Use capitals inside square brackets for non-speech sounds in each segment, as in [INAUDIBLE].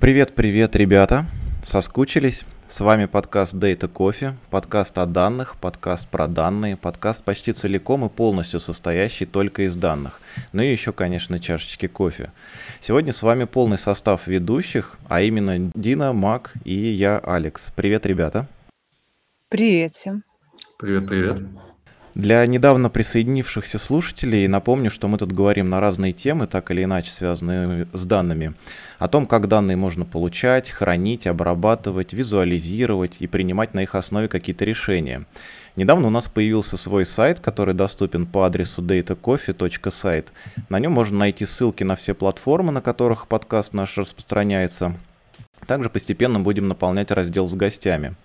Привет-привет, ребята! Соскучились? С вами подкаст Data Coffee, подкаст о данных, подкаст про данные, подкаст почти целиком и полностью состоящий только из данных. Ну и еще, конечно, чашечки кофе. Сегодня с вами полный состав ведущих, а именно Дина, Мак и я, Алекс. Привет, ребята! Привет всем! Привет-привет! Для недавно присоединившихся слушателей напомню, что мы тут говорим на разные темы, так или иначе связанные с данными. О том, как данные можно получать, хранить, обрабатывать, визуализировать и принимать на их основе какие-то решения. Недавно у нас появился свой сайт, который доступен по адресу datacoffee.site. На нем можно найти ссылки на все платформы, на которых подкаст наш распространяется. Также постепенно будем наполнять раздел с гостями.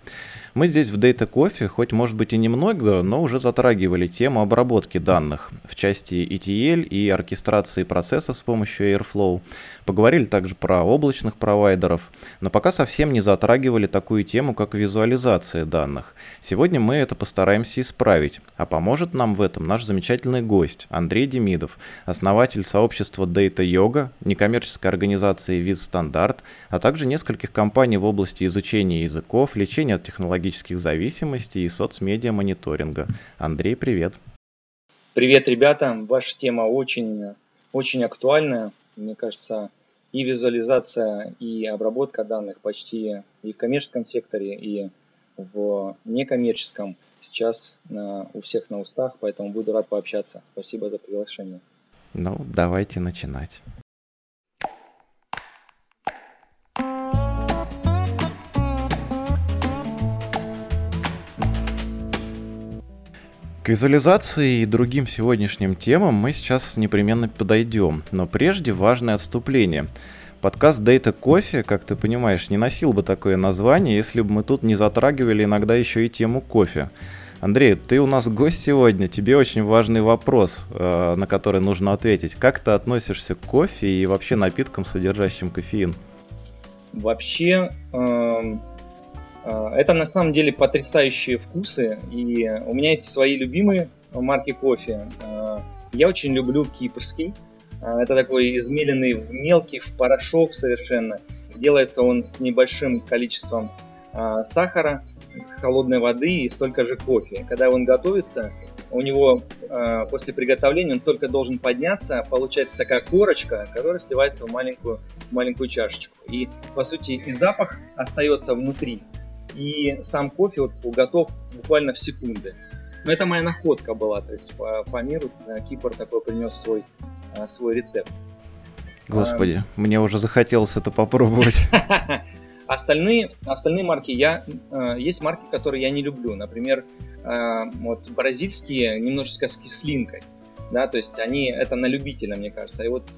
Мы здесь в Data Coffee, хоть может быть и немного, но уже затрагивали тему обработки данных в части ETL и оркестрации процесса с помощью Airflow. Поговорили также про облачных провайдеров, но пока совсем не затрагивали такую тему, как визуализация данных. Сегодня мы это постараемся исправить, а поможет нам в этом наш замечательный гость Андрей Демидов, основатель сообщества Data Yoga, некоммерческой организации Визстандарт, а также нескольких компаний в области изучения языков, лечения от технологий технологических зависимостей и соцмедиа мониторинга. Андрей, привет. Привет, ребята. Ваша тема очень, очень актуальная. Мне кажется, и визуализация, и обработка данных почти и в коммерческом секторе, и в некоммерческом сейчас у всех на устах, поэтому буду рад пообщаться. Спасибо за приглашение. Ну, давайте начинать. К визуализации и другим сегодняшним темам мы сейчас непременно подойдем, но прежде важное отступление. Подкаст Data Coffee, как ты понимаешь, не носил бы такое название, если бы мы тут не затрагивали иногда еще и тему кофе. Андрей, ты у нас гость сегодня, тебе очень важный вопрос, э, на который нужно ответить. Как ты относишься к кофе и вообще напиткам, содержащим кофеин? Вообще, а, это на самом деле потрясающие вкусы, и у меня есть свои любимые марки кофе. А, я очень люблю кипрский. А, это такой измеленный в мелкий, в порошок совершенно. Делается он с небольшим количеством сахара, холодной воды и столько же кофе. Когда он готовится, у него после приготовления он только должен подняться, получается такая корочка, которая сливается в маленькую, маленькую чашечку. И по сути и запах остается внутри и сам кофе вот готов буквально в секунды. Но это моя находка была, то есть по, по миру э, Кипр такой принес свой, э, свой рецепт. Господи, а, мне уже захотелось это попробовать. [LAUGHS] Остальные, остальные марки я э, есть марки, которые я не люблю. Например, вот бразильские немножечко с кислинкой, да, то есть они это на любителя, мне кажется. И вот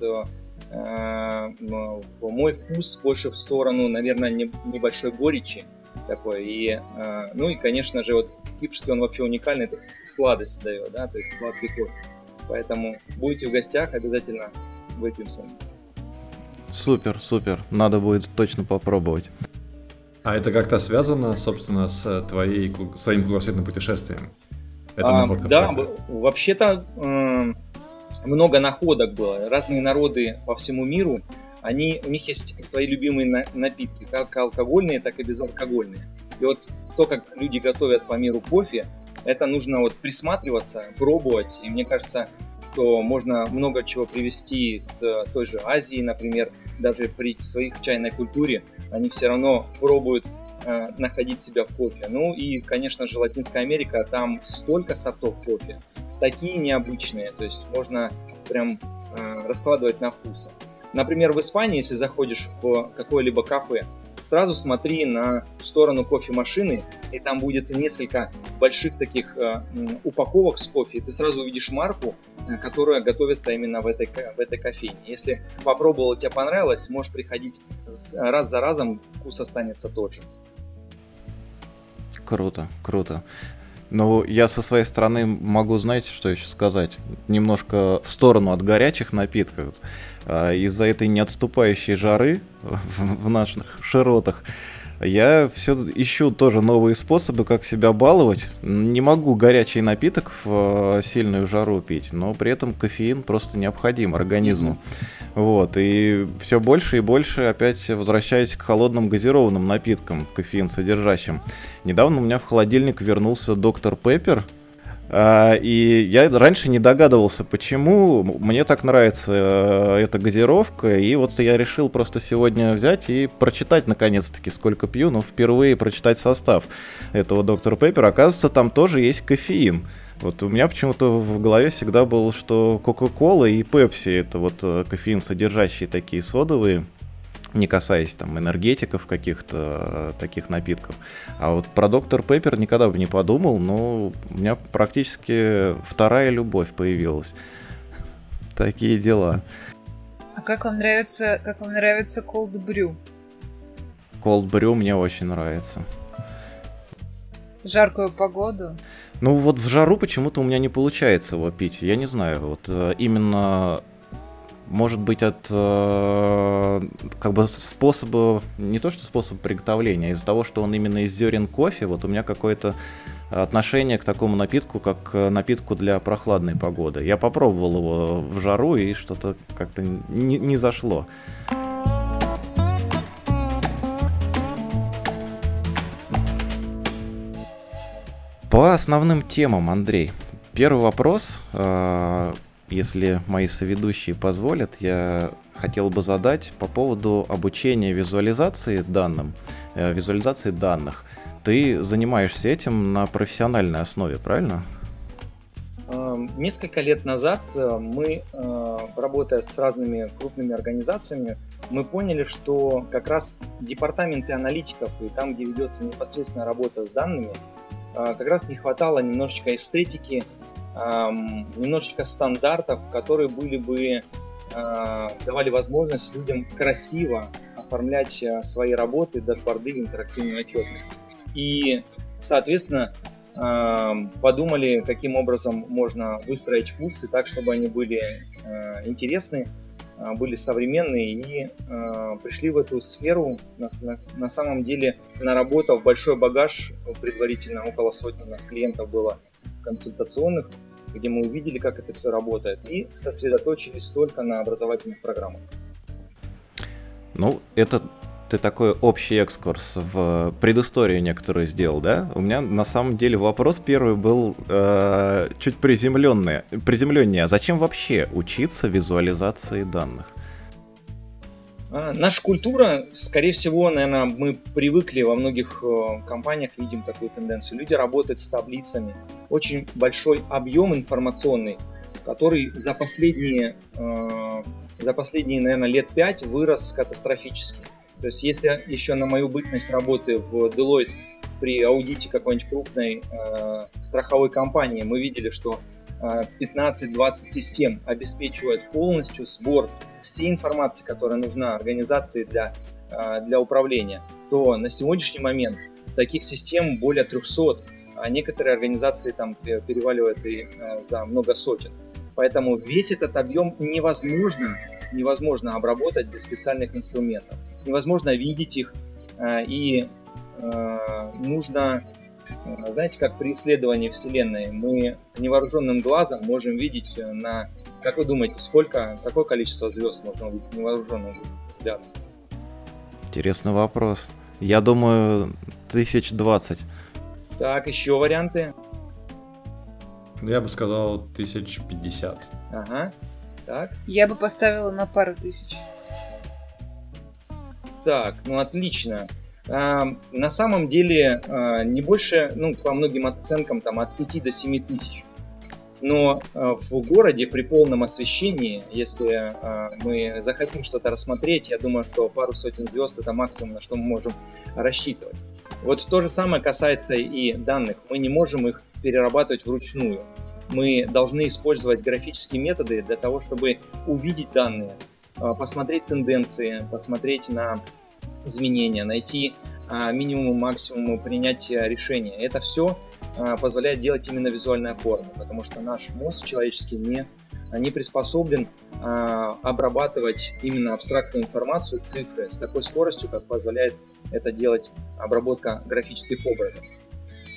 мой вкус больше в сторону, наверное, небольшой горечи такой. И, э, ну и, конечно же, вот кипрский он вообще уникальный, это сладость дает, да, то есть сладкий кофе. Поэтому будете в гостях, обязательно выпьем с вами. Супер, супер. Надо будет точно попробовать. А это как-то связано, собственно, с твоей, своим кругосветным путешествием? Это а, находка Да, вообще-то э, много находок было. Разные народы по всему миру они, у них есть свои любимые на, напитки, как алкогольные, так и безалкогольные. И вот то, как люди готовят по миру кофе, это нужно вот присматриваться, пробовать. И мне кажется, что можно много чего привести с той же Азии, например, даже при своей чайной культуре, они все равно пробуют э, находить себя в кофе. Ну и, конечно же, Латинская Америка, там столько сортов кофе, такие необычные, то есть можно прям э, раскладывать на вкусы. Например, в Испании, если заходишь в какое-либо кафе, сразу смотри на сторону кофемашины, и там будет несколько больших таких э, упаковок с кофе. Ты сразу увидишь марку, э, которая готовится именно в этой, в этой кофейне. Если попробовал, тебе понравилось, можешь приходить раз за разом, вкус останется тот же. Круто, круто. Ну, я со своей стороны могу, знаете, что еще сказать? Немножко в сторону от горячих напитков. А, из-за этой неотступающей жары [LAUGHS] в наших широтах Я все ищу тоже новые способы, как себя баловать. Не могу горячий напиток в э, сильную жару пить, но при этом кофеин просто необходим организму. Вот, и все больше и больше опять возвращаюсь к холодным газированным напиткам, кофеин содержащим. Недавно у меня в холодильник вернулся доктор Пеппер, и я раньше не догадывался, почему мне так нравится э, эта газировка. И вот я решил просто сегодня взять и прочитать наконец-таки, сколько пью. Но впервые прочитать состав этого доктора Пеппера. Оказывается, там тоже есть кофеин. Вот у меня почему-то в голове всегда было, что Кока-Кола и Пепси это вот э, кофеин содержащие такие содовые не касаясь там энергетиков каких-то таких напитков. А вот про доктор Пеппер никогда бы не подумал, но у меня практически вторая любовь появилась. Такие дела. А как вам нравится, как вам нравится Cold Brew? Cold Brew мне очень нравится. Жаркую погоду? Ну вот в жару почему-то у меня не получается его пить. Я не знаю, вот э, именно может быть от э, как бы способа, не то что способ приготовления, а из-за того, что он именно из зерен кофе, вот у меня какое-то отношение к такому напитку, как к напитку для прохладной погоды. Я попробовал его в жару и что-то как-то не, не зашло. По основным темам, Андрей. Первый вопрос. Если мои соведущие позволят, я хотел бы задать по поводу обучения визуализации данным, э, визуализации данных. Ты занимаешься этим на профессиональной основе, правильно? Эм, несколько лет назад э, мы, э, работая с разными крупными организациями, мы поняли, что как раз департаменты аналитиков и там, где ведется непосредственно работа с данными, как раз не хватало немножечко эстетики немножечко стандартов, которые были бы а, давали возможность людям красиво оформлять а, свои работы, дашборды, интерактивную отчетность. И, соответственно, подумали, каким образом можно выстроить курсы так, чтобы они были а, интересны, были современные и пришли в эту сферу, на, на, на самом деле наработав большой багаж, предварительно около сотни у нас клиентов было консультационных, где мы увидели, как это все работает, и сосредоточились только на образовательных программах. Ну, это ты такой общий экскурс в предысторию некоторую сделал, да? У меня на самом деле вопрос первый был э, чуть приземленный, приземленнее. А зачем вообще учиться визуализации данных? А, наша культура, скорее всего, наверное, мы привыкли во многих э, компаниях, видим такую тенденцию. Люди работают с таблицами. Очень большой объем информационный, который за последние, э, за последние, наверное, лет пять вырос катастрофически. То есть, если еще на мою бытность работы в Deloitte при аудите какой-нибудь крупной э, страховой компании мы видели, что 15-20 систем обеспечивают полностью сбор всей информации, которая нужна организации для, а, для управления, то на сегодняшний момент таких систем более 300, а некоторые организации там переваливают и а, за много сотен. Поэтому весь этот объем невозможно, невозможно обработать без специальных инструментов. Невозможно видеть их, и нужно, знаете, как при исследовании Вселенной, мы невооруженным глазом можем видеть на как вы думаете, сколько, какое количество звезд можно увидеть невооруженным взглядом? Интересный вопрос. Я думаю, тысяч двадцать. Так, еще варианты? Я бы сказал тысяч пятьдесят. Ага. Так. Я бы поставила на пару тысяч. Так, ну отлично. А, на самом деле а, не больше, ну, по многим оценкам, там от 5 до 7 тысяч. Но э, в городе при полном освещении, если мы захотим что-то рассмотреть, я думаю, что пару сотен звезд это максимум, на что мы можем рассчитывать. Вот то же самое касается и данных. Мы не можем их перерабатывать вручную. Мы должны использовать графические методы для того, чтобы увидеть данные, посмотреть тенденции, посмотреть на изменения, найти минимум и максимум принятия решения. Это все а, позволяет делать именно визуальная форма, потому что наш мозг человеческий не, не приспособлен а, обрабатывать именно абстрактную информацию, цифры с такой скоростью, как позволяет это делать обработка графических образов.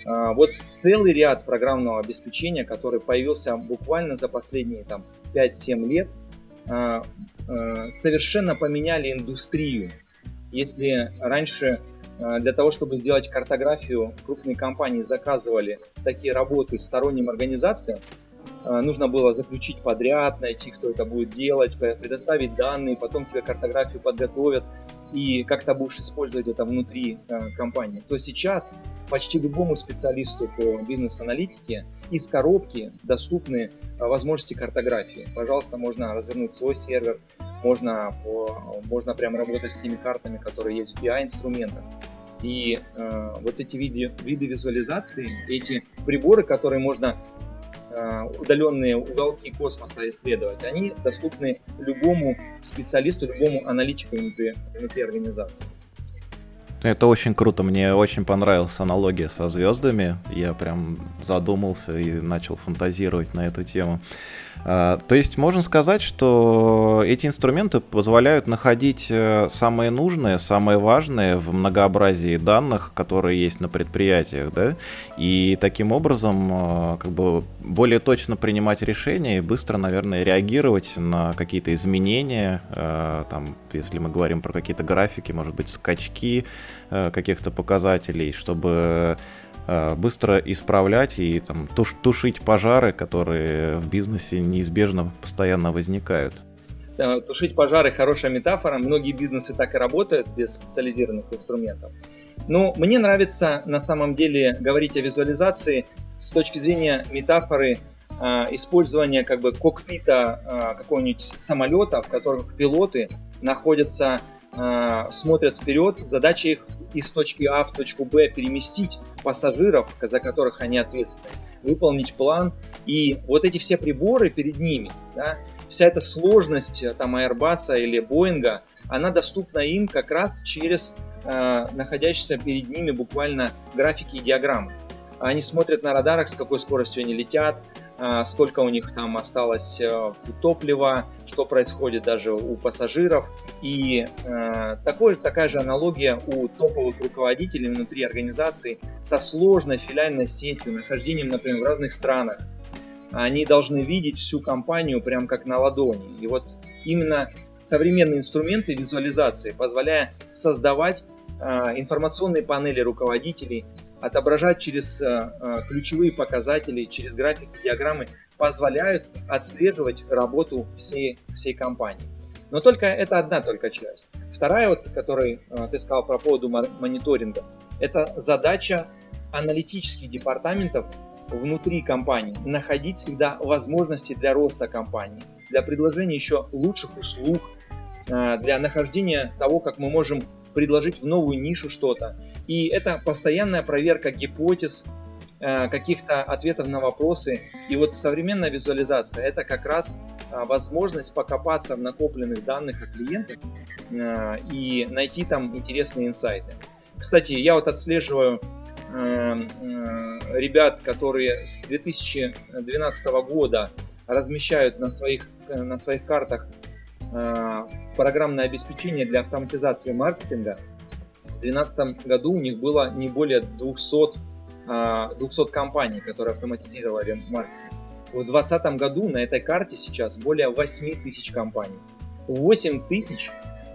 А, вот целый ряд программного обеспечения, который появился буквально за последние там, 5-7 лет, а, совершенно поменяли индустрию. Если раньше для того, чтобы сделать картографию, крупные компании заказывали такие работы сторонним организациям, Э, нужно было заключить подряд, найти, кто это будет делать, предоставить данные, потом тебе картографию подготовят и как-то будешь использовать это внутри э, компании, то сейчас почти любому специалисту по бизнес-аналитике из коробки доступны э, возможности картографии. Пожалуйста, можно развернуть свой сервер, можно, можно прям работать с теми картами, которые есть в BI-инструментах. И э, вот эти виды, виды визуализации, эти приборы, которые можно удаленные уголки космоса исследовать, они доступны любому специалисту, любому аналитику внутри, внутри организации. Это очень круто, мне очень понравилась аналогия со звездами. Я прям задумался и начал фантазировать на эту тему. А, то есть можно сказать, что эти инструменты позволяют находить э, самые нужные, самые важные в многообразии данных, которые есть на предприятиях, да, и таким образом э, как бы более точно принимать решения и быстро, наверное, реагировать на какие-то изменения, э, там, если мы говорим про какие-то графики, может быть, скачки каких-то показателей, чтобы быстро исправлять и там, туш, тушить пожары, которые в бизнесе неизбежно постоянно возникают. Да, тушить пожары хорошая метафора. Многие бизнесы так и работают без специализированных инструментов. Но мне нравится на самом деле говорить о визуализации с точки зрения метафоры э, использования как бы кокпита э, какого-нибудь самолета, в котором пилоты находятся Э, смотрят вперед, задача их из точки А в точку Б переместить пассажиров, за которых они ответственны, выполнить план. И вот эти все приборы перед ними, да, вся эта сложность э, там Airbus или Боинга, она доступна им как раз через э, находящиеся перед ними буквально графики и диаграммы. Они смотрят на радарах, с какой скоростью они летят, сколько у них там осталось э, топлива, что происходит даже у пассажиров. И э, такой, такая же аналогия у топовых руководителей внутри организации со сложной филиальной сетью, нахождением, например, в разных странах. Они должны видеть всю компанию прям как на ладони. И вот именно современные инструменты визуализации, позволяя создавать э, информационные панели руководителей, отображать через э, э, ключевые показатели, через графики, диаграммы, позволяют отслеживать работу всей, всей компании. Но только это одна только часть. Вторая, вот, которую э, ты сказал про поводу мониторинга, это задача аналитических департаментов внутри компании находить всегда возможности для роста компании, для предложения еще лучших услуг, для нахождения того, как мы можем предложить в новую нишу что-то. И это постоянная проверка гипотез, э, каких-то ответов на вопросы. И вот современная визуализация – это как раз э, возможность покопаться в накопленных данных о клиентах э, и найти там интересные инсайты. Кстати, я вот отслеживаю ребят, которые с 2012 года размещают на своих, на своих картах программное обеспечение для автоматизации маркетинга. В 2012 году у них было не более 200, 200 а, компаний, которые автоматизировали маркетинг. В 2020 году на этой карте сейчас более 8 тысяч компаний. 8 тысяч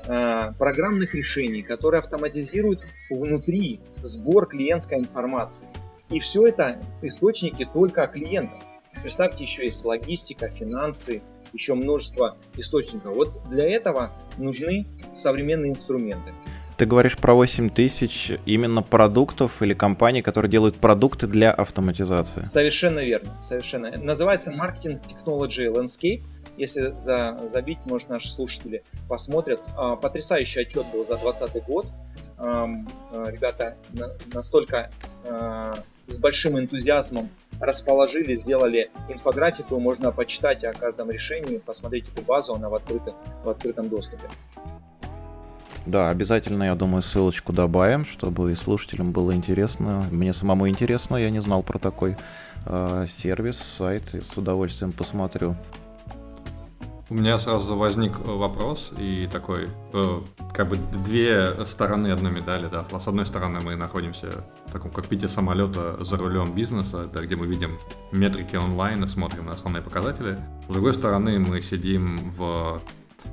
а, программных решений, которые автоматизируют внутри сбор клиентской информации. И все это источники только клиентов. Представьте, еще есть логистика, финансы, еще множество источников. Вот для этого нужны современные инструменты. Ты говоришь про 8 тысяч именно продуктов или компаний, которые делают продукты для автоматизации. Совершенно верно, совершенно. Называется Marketing Technology Landscape. Если за, забить, может, наши слушатели посмотрят. А, потрясающий отчет был за 2020 год. А, ребята настолько а, с большим энтузиазмом расположили, сделали инфографику, можно почитать о каждом решении, посмотреть эту базу, она в открытом, в открытом доступе. Да, обязательно, я думаю, ссылочку добавим, чтобы и слушателям было интересно. Мне самому интересно, я не знал про такой э, сервис, сайт, и с удовольствием посмотрю. У меня сразу возник вопрос и такой, э, как бы две стороны одной медали, да. С одной стороны мы находимся в таком кокпите самолета за рулем бизнеса, да, где мы видим метрики онлайн и смотрим на основные показатели. С другой стороны мы сидим в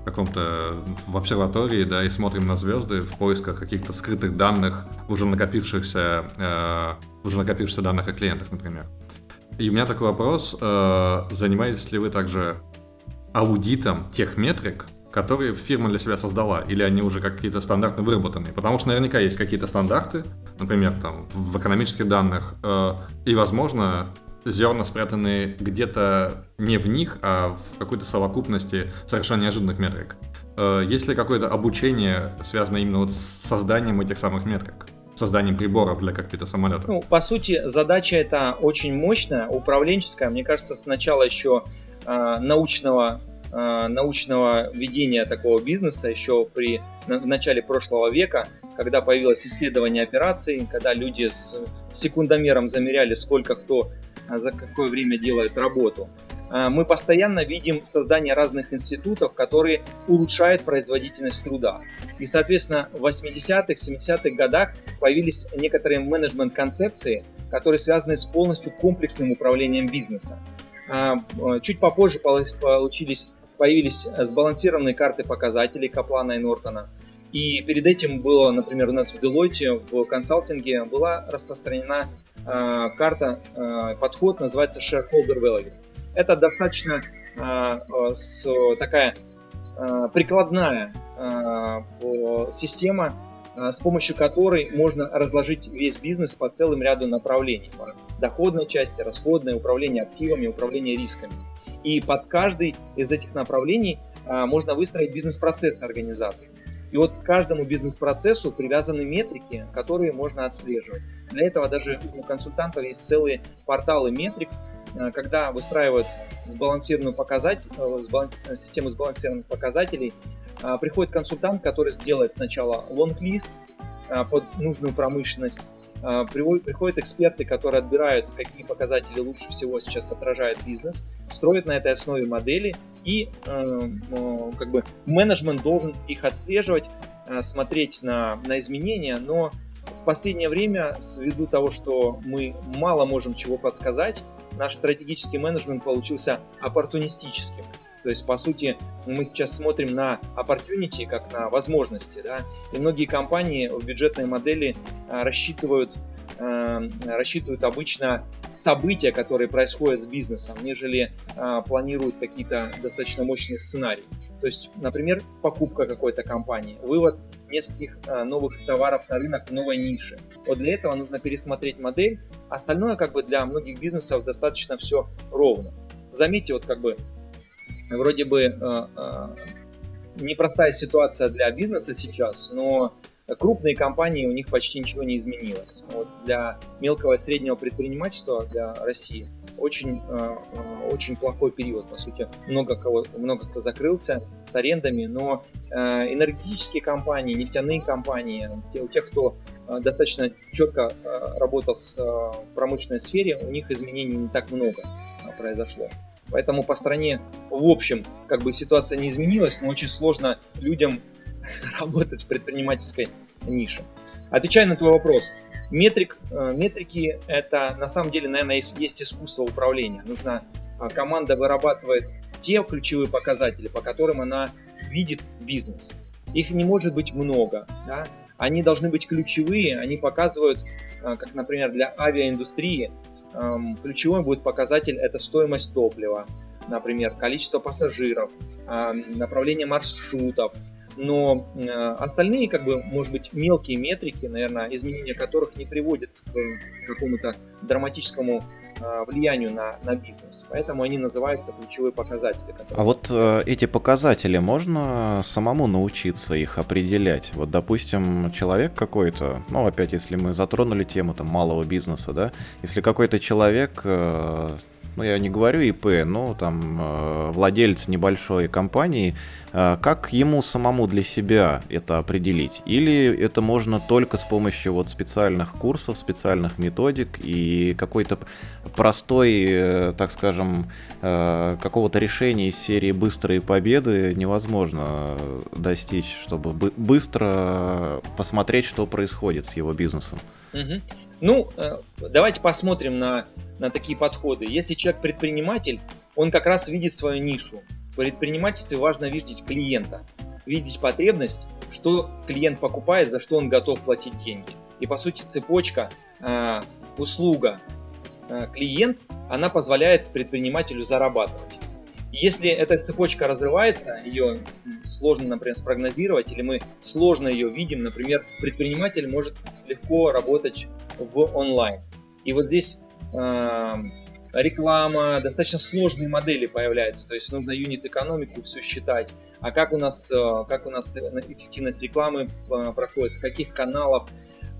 каком-то в обсерватории, да, и смотрим на звезды в поисках каких-то скрытых данных, уже накопившихся, э, уже накопившихся данных о клиентах, например. И у меня такой вопрос, э, занимаетесь ли вы также аудитом тех метрик, которые фирма для себя создала, или они уже какие-то стандарты выработанные? Потому что наверняка есть какие-то стандарты, например, там, в экономических данных, э, и, возможно, зерна спрятаны где-то не в них, а в какой-то совокупности совершенно неожиданных метрик. Э, есть ли какое-то обучение, связанное именно вот с созданием этих самых метрик? созданием приборов для каких-то самолетов? Ну, по сути, задача эта очень мощная, управленческая. Мне кажется, сначала еще э, научного э, научного ведения такого бизнеса еще при в начале прошлого века, когда появилось исследование операций, когда люди с секундомером замеряли, сколько кто за какое время делает работу. А, мы постоянно видим создание разных институтов, которые улучшают производительность труда. И, соответственно, в 80-х, 70-х годах появились некоторые менеджмент-концепции, которые связаны с полностью комплексным управлением бизнеса. А, чуть попозже получились, появились сбалансированные карты показателей Каплана и Нортона. И перед этим было, например, у нас в Deloitte, в консалтинге была распространена Э, карта, э, подход называется Shareholder Value. Это достаточно э, такая прикладная система, с помощью которой можно разложить весь бизнес по целым ряду направлений. По доходной части, расходной, управление активами, управление рисками. И под каждый из этих направлений можно выстроить бизнес-процесс организации. И вот к каждому бизнес-процессу привязаны метрики, которые можно отслеживать. Для этого даже у консультантов есть целые порталы метрик, э, когда выстраивают сбалансированную показатель, э, систему сбалансированных показателей, э, приходит консультант, который сделает сначала лонг-лист под нужную промышленность, приходят эксперты, которые отбирают, какие показатели лучше всего сейчас отражает бизнес, строят на этой основе модели, и как бы менеджмент должен их отслеживать, смотреть на, на изменения, но в последнее время, ввиду того, что мы мало можем чего подсказать, наш стратегический менеджмент получился оппортунистическим. То есть, по сути, мы сейчас смотрим на opportunity как на возможности. Да? И многие компании в бюджетной модели а, рассчитывают, а, рассчитывают обычно события, которые происходят с бизнесом, нежели а, планируют какие-то достаточно мощные сценарии. То есть, например, покупка какой-то компании, вывод нескольких новых товаров на рынок в новой нише. Вот для этого нужно пересмотреть модель. Остальное, как бы для многих бизнесов достаточно все ровно. Заметьте, вот как бы вроде бы а, а, непростая ситуация для бизнеса сейчас, но крупные компании, у них почти ничего не изменилось. Вот для мелкого и среднего предпринимательства, для России, очень, э, э, очень плохой период, по сути. Много, кого, много кто закрылся с арендами, но э, энергетические компании, нефтяные компании, те, у тех, кто достаточно четко работал с промышленной сфере, у них изменений не так много произошло. Поэтому по стране, в общем, как бы ситуация не изменилась, но очень сложно людям [LAUGHS] работать в предпринимательской нише. Отвечая на твой вопрос, метрик, э, метрики это на самом деле, наверное, есть, есть искусство управления. Нужна команда вырабатывает те ключевые показатели, по которым она видит бизнес. Их не может быть много. Да? Они должны быть ключевые, они показывают, а, как, например, для авиаиндустрии, ключевой будет показатель это стоимость топлива, например, количество пассажиров, направление маршрутов, но э, остальные, как бы, может быть, мелкие метрики, наверное, изменения которых не приводят к какому-то драматическому э, влиянию на, на бизнес. Поэтому они называются ключевые показатели. А вот э, эти показатели можно самому научиться их определять? Вот, допустим, человек какой-то, ну, опять, если мы затронули тему там малого бизнеса, да, если какой-то человек э, ну я не говорю ИП, но там э, владелец небольшой компании, э, как ему самому для себя это определить? Или это можно только с помощью вот специальных курсов, специальных методик и какой-то простой, э, так скажем, какого-то решения из серии «Быстрые победы» невозможно достичь, чтобы быстро посмотреть, что происходит с его бизнесом? Угу. Ну, давайте посмотрим на на такие подходы. Если человек предприниматель, он как раз видит свою нишу. В предпринимательстве важно видеть клиента, видеть потребность, что клиент покупает, за что он готов платить деньги. И по сути цепочка, э, услуга, э, клиент, она позволяет предпринимателю зарабатывать. Если эта цепочка разрывается, ее сложно, например, спрогнозировать, или мы сложно ее видим, например, предприниматель может легко работать в онлайн. И вот здесь Эм, реклама, достаточно сложные модели появляются, то есть нужно юнит-экономику все считать, а как у нас, э, как у нас эффективность рекламы э, проходит, с каких каналов,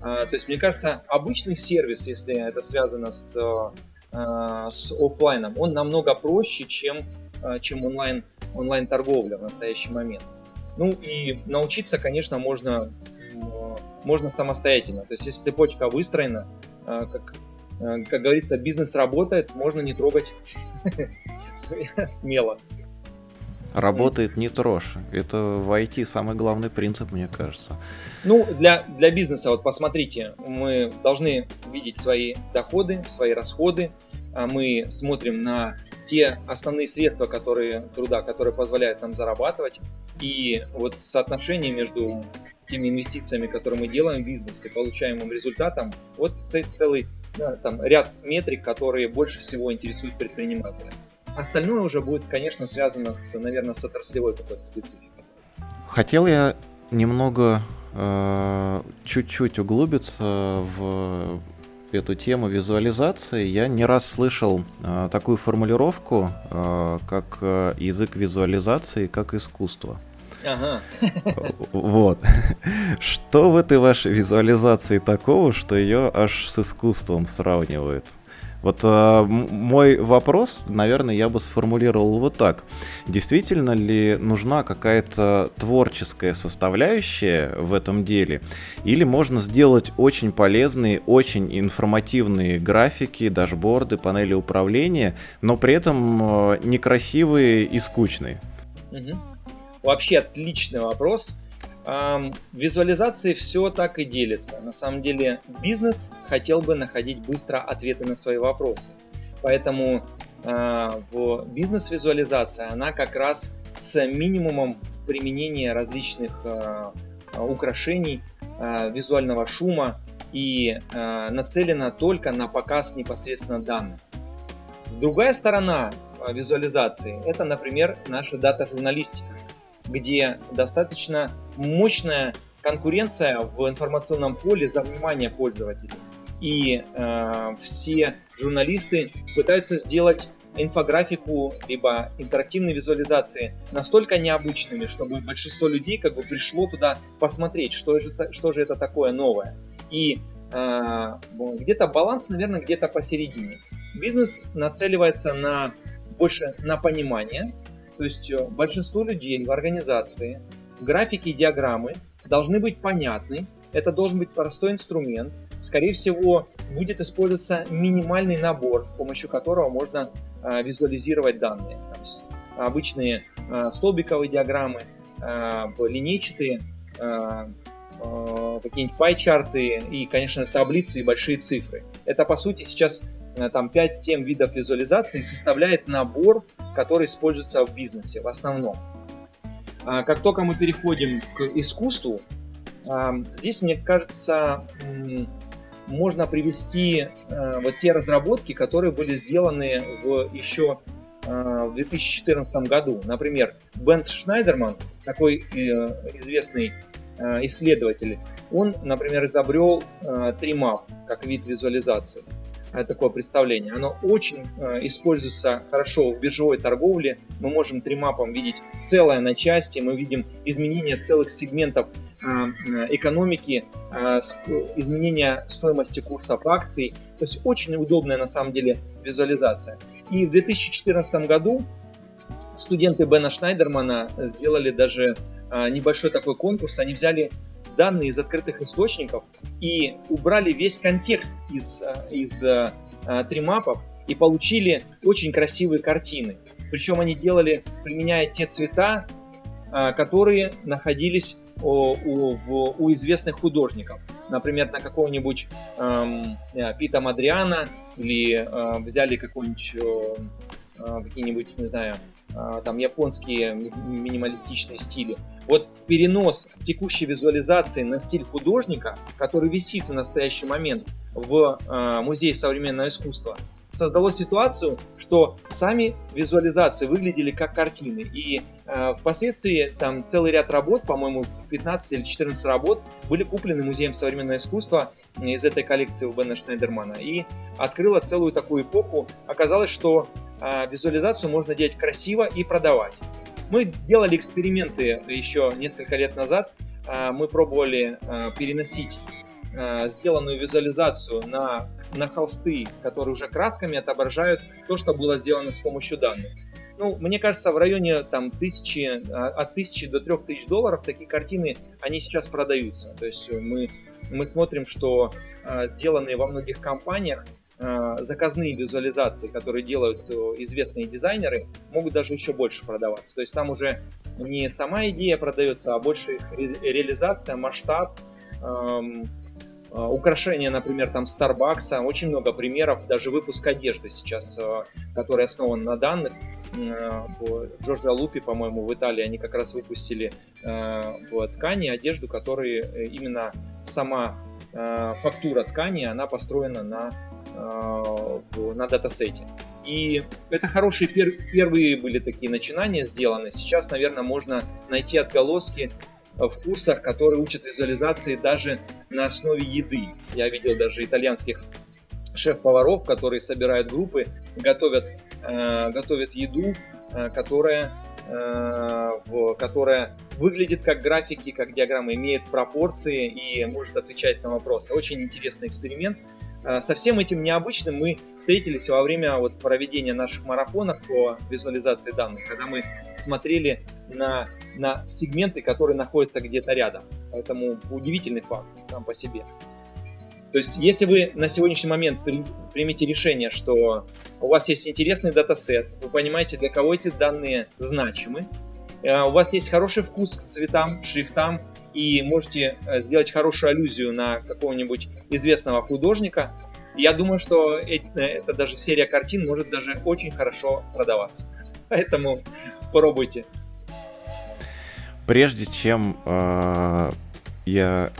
э, то есть мне кажется, обычный сервис, если это связано с, с офлайном, он намного проще, чем, чем онлайн, онлайн торговля в настоящий момент. Ну и научиться, конечно, можно, можно самостоятельно. То есть если цепочка выстроена, как Э, как говорится, бизнес работает, можно не трогать [LAUGHS] смело. Работает не трожь. Это в IT самый главный принцип, мне кажется. Ну, для, для бизнеса, вот посмотрите, мы должны видеть свои доходы, свои расходы, а мы смотрим на те основные средства которые, труда, которые позволяют нам зарабатывать. И вот соотношение между теми инвестициями, которые мы делаем в бизнесе, получаемым результатом, вот целый да, там ряд метрик, которые больше всего интересуют предпринимателя. Остальное уже будет, конечно, связано с, наверное, с отраслевой какой-то спецификой. Хотел я немного э, чуть-чуть углубиться в эту тему визуализации. Я не раз слышал э, такую формулировку, э, как язык визуализации, как искусство. Ага. Вот. Что в этой вашей визуализации такого, что ее аж с искусством сравнивают? Вот э, мой вопрос, наверное, я бы сформулировал вот так. Действительно ли нужна какая-то творческая составляющая в этом деле? Или можно сделать очень полезные, очень информативные графики, дашборды, панели управления, но при этом э, некрасивые и скучные? Угу. Вообще отличный вопрос. Визуализации все так и делится. На самом деле бизнес хотел бы находить быстро ответы на свои вопросы. Поэтому а, в бизнес-визуализация она как раз с минимумом применения различных а, украшений, а, визуального шума и нацелена только на показ непосредственно данных. Другая сторона визуализации – это, например, наша дата-журналистика где достаточно мощная конкуренция в информационном поле за внимание пользователей. И э, все журналисты пытаются сделать инфографику либо интерактивные визуализации настолько необычными, чтобы большинство людей как бы пришло туда посмотреть, что же, что же это такое новое. И э, где-то баланс, наверное, где-то посередине. Бизнес нацеливается на больше на понимание, то есть большинству людей в организации графики и диаграммы должны быть понятны. Это должен быть простой инструмент. Скорее всего, будет использоваться минимальный набор, с помощью которого можно э, визуализировать данные. Там, обычные э, столбиковые диаграммы, э, линейчатые, э, э, какие-нибудь пай-чарты и, конечно, таблицы и большие цифры. Это, по сути, сейчас там 5-7 видов визуализации составляет набор, который используется в бизнесе в основном. А, как только мы переходим к искусству, а, здесь, мне кажется, можно привести э, вот те разработки, которые были сделаны в еще э, в 2014 году. Например, Бен Шнайдерман, такой известный исследователь, он, например, изобрел тримап как вид визуализации. Э, такое представление. Оно очень э, используется хорошо в биржевой торговле. Мы можем тримапом видеть целое на части, мы видим изменения целых сегментов экономики, изменения стоимости курсов акций. То есть очень удобная на самом деле визуализация. И в 2014 году студенты Бена Шнайдермана сделали даже небольшой такой конкурс. Они взяли данные из открытых источников и убрали весь контекст из, из тримапов и получили очень красивые картины. Причем они делали, применяя те цвета, а, которые находились у, у, в, у известных художников. Например, на какого-нибудь эм, Пита Мадриана или э, взяли какой-нибудь э, какие-нибудь, не знаю, э, там японские минималистичные стили. Вот перенос текущей визуализации на стиль художника, который висит в настоящий момент в э, Музее современного искусства, создало ситуацию, что сами визуализации выглядели как картины. И э, впоследствии там целый ряд работ, по-моему, 15 или 14 работ, были куплены Музеем современного искусства из этой коллекции у Бена Шнайдермана. И открыла целую такую эпоху. Оказалось, что э, визуализацию можно делать красиво и продавать. Мы делали эксперименты еще несколько лет назад. Э, мы пробовали э, переносить э, сделанную визуализацию на на холсты, которые уже красками отображают то, что было сделано с помощью данных. Ну, мне кажется, в районе там тысячи, а, от тысячи до трех тысяч долларов такие картины, они сейчас продаются. То есть мы, мы смотрим, что э, сделанные во многих компаниях э, заказные визуализации, которые делают э, известные дизайнеры, могут даже еще больше продаваться. То есть там уже не сама идея продается, а больше ре реализация, масштаб, эм, украшения, например, там Starbucks, очень много примеров, даже выпуск одежды сейчас, а, который основан на данных. В Джорджа Лупи, по-моему, в Италии они как раз выпустили а, ткани одежду, которые э, именно сама фактура ткани, она построена на, на датасете. И это хорошие пер, первые были такие начинания сделаны. Сейчас, наверное, можно найти отголоски в курсах, которые учат визуализации даже на основе еды. Я видел даже итальянских шеф-поваров, которые собирают группы, готовят, э, готовят еду, э, которая, э, в, которая выглядит как графики, как диаграммы, имеет пропорции и может отвечать на вопросы. Очень интересный эксперимент. Э, со всем этим необычным мы встретились во время вот проведения наших марафонов по визуализации данных, когда мы смотрели на, на сегменты, которые находятся где-то рядом. Поэтому удивительный факт сам по себе. То есть, если вы на сегодняшний момент примете решение, что у вас есть интересный датасет, вы понимаете, для кого эти данные значимы, э, у вас есть хороший вкус к цветам, шрифтам, и можете э, сделать хорошую аллюзию на какого-нибудь известного художника, я думаю, что это, это даже серия картин может даже очень хорошо продаваться. [LAUGHS] Поэтому пробуйте. Прежде чем э, я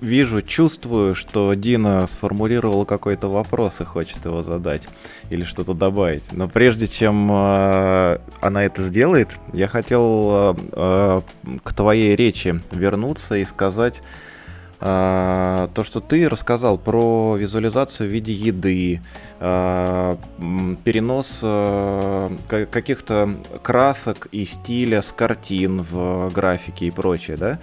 вижу, чувствую, что Дина сформулировала какой-то вопрос и хочет его задать или что-то добавить. Но прежде чем э, она это сделает, я хотел э, к твоей речи вернуться и сказать э, то, что ты рассказал про визуализацию в виде еды, э, перенос э, каких-то красок и стиля с картин в графике и прочее, да?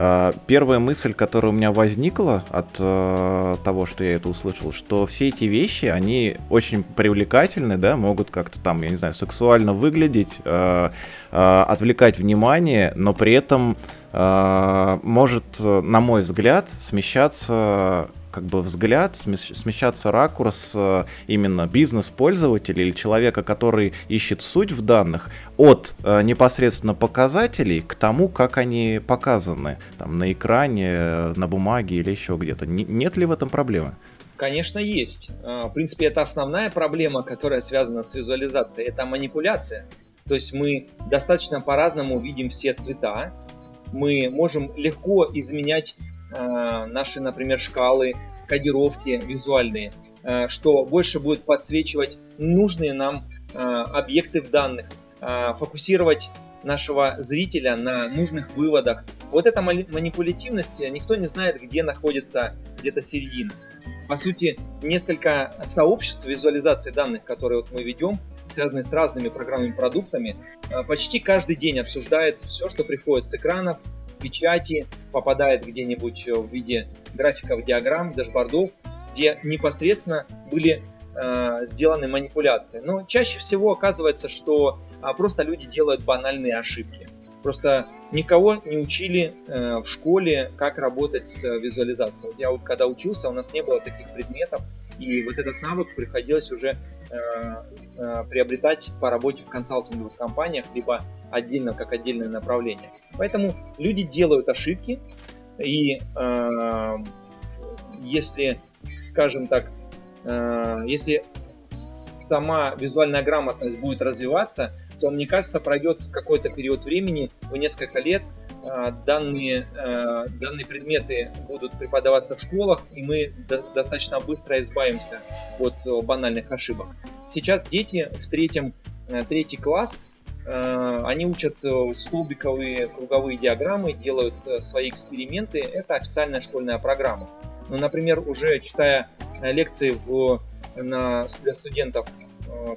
А, первая мысль, которая у меня возникла от э, того, что я это услышал, что все эти вещи, они очень привлекательны, да, могут как-то там, я не знаю, сексуально выглядеть, э, э, отвлекать внимание, но при этом может, на мой взгляд, смещаться как бы взгляд, смещаться ракурс э, именно бизнес-пользователя или человека, который ищет суть в данных, от э, непосредственно показателей к тому, как они показаны там, на экране, на бумаге или еще где-то. Нет ли в этом проблемы? Конечно, есть. А, в принципе, это основная проблема, которая связана с визуализацией. Это манипуляция. То есть мы достаточно по-разному видим все цвета. Мы можем легко изменять наши, например, шкалы, кодировки визуальные, э, что больше будет подсвечивать нужные нам э, объекты в данных, фокусировать нашего зрителя на нужных выводах. Вот эта манипулятивность, никто не знает, где находится где-то середина. По сути, несколько сообществ визуализации данных, которые вот мы ведем, связанные с разными программными продуктами, почти каждый день обсуждает все, что приходит с экранов, печати, попадает где-нибудь в виде графиков, диаграмм, дашбордов, где непосредственно были э, сделаны манипуляции. Но чаще всего оказывается, что э, просто люди делают банальные ошибки. Просто никого не учили э, в школе, как работать с визуализацией. Вот я вот когда учился, у нас не было таких предметов, и вот этот навык приходилось уже э, э, приобретать по работе в консалтинговых компаниях, либо отдельно, как отдельное направление. Поэтому люди делают ошибки, и э, если, скажем так, э, если сама визуальная грамотность будет развиваться, то, мне кажется, пройдет какой-то период времени, в несколько лет, данные, а, данные предметы будут преподаваться в школах, и мы достаточно быстро избавимся от банальных ошибок. Сейчас дети в третьем, э, третий класс, э, они учат э, столбиковые круговые диаграммы, делают свои эксперименты. Это официальная школьная программа. Ну, например, уже читая лекции в, на, для студентов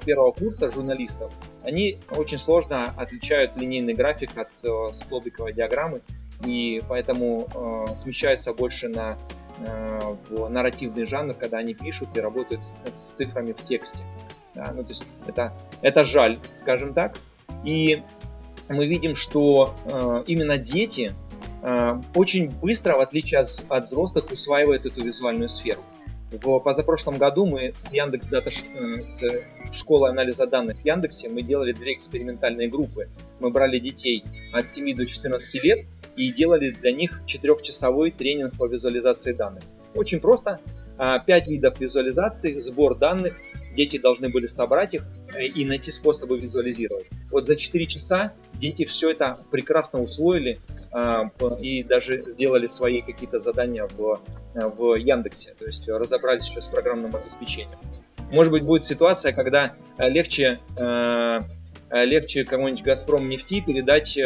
первого курса журналистов, они очень сложно отличают линейный график от э, столбиковой диаграммы, и поэтому э, смещаются больше на э, в нарративный жанр, когда они пишут и работают с, с цифрами в тексте. Да, ну, то есть это, это жаль, скажем так. И мы видим, что э, именно дети э, очень быстро, в отличие от, от взрослых, усваивают эту визуальную сферу. В позапрошлом году мы с Яндекс Дата, э, с школы анализа данных в Яндексе, мы делали две экспериментальные группы. Мы брали детей от 7 до 14 лет и делали для них четырехчасовой тренинг по визуализации данных. Очень просто. А, пять видов визуализации, сбор данных. Дети должны были собрать их э, и найти способы визуализировать. Вот за 4 часа дети все это прекрасно усвоили а, и даже сделали свои какие-то задания в, в Яндексе, то есть разобрались еще с программным обеспечением. Может быть, будет ситуация, когда легче э, легче кому-нибудь Газпром нефти передать э,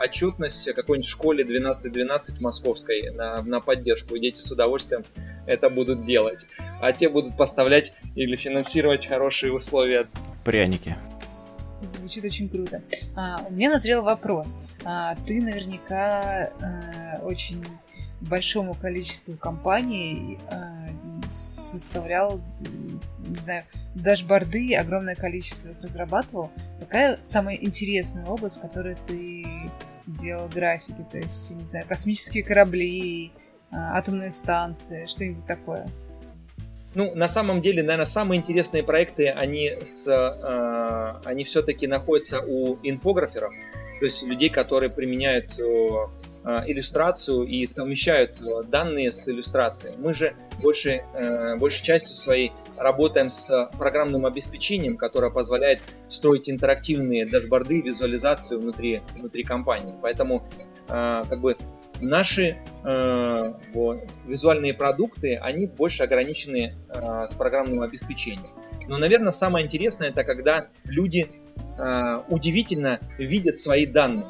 отчетность какой-нибудь школе 1212 московской на, на поддержку, и дети с удовольствием это будут делать. А те будут поставлять или финансировать хорошие условия. Пряники. Звучит очень круто. А, у меня назрел вопрос. А, ты наверняка а, очень большому количеству компаний а, составлял, не знаю, дашборды, огромное количество их разрабатывал. Какая самая интересная область, в которой ты делал графики? То есть, не знаю, космические корабли, а, атомные станции, что-нибудь такое? Ну, на самом деле, наверное, самые интересные проекты, они, с, э, они все-таки находятся у инфограферов, то есть людей, которые применяют иллюстрацию и совмещают данные с иллюстрацией. Мы же больше, э, большей частью своей работаем с программным обеспечением, которое позволяет строить интерактивные дашборды, визуализацию внутри, внутри компании. Поэтому э, как бы Наши э, вот, визуальные продукты, они больше ограничены э, с программным обеспечением. Но, наверное, самое интересное это когда люди э, удивительно видят свои данные.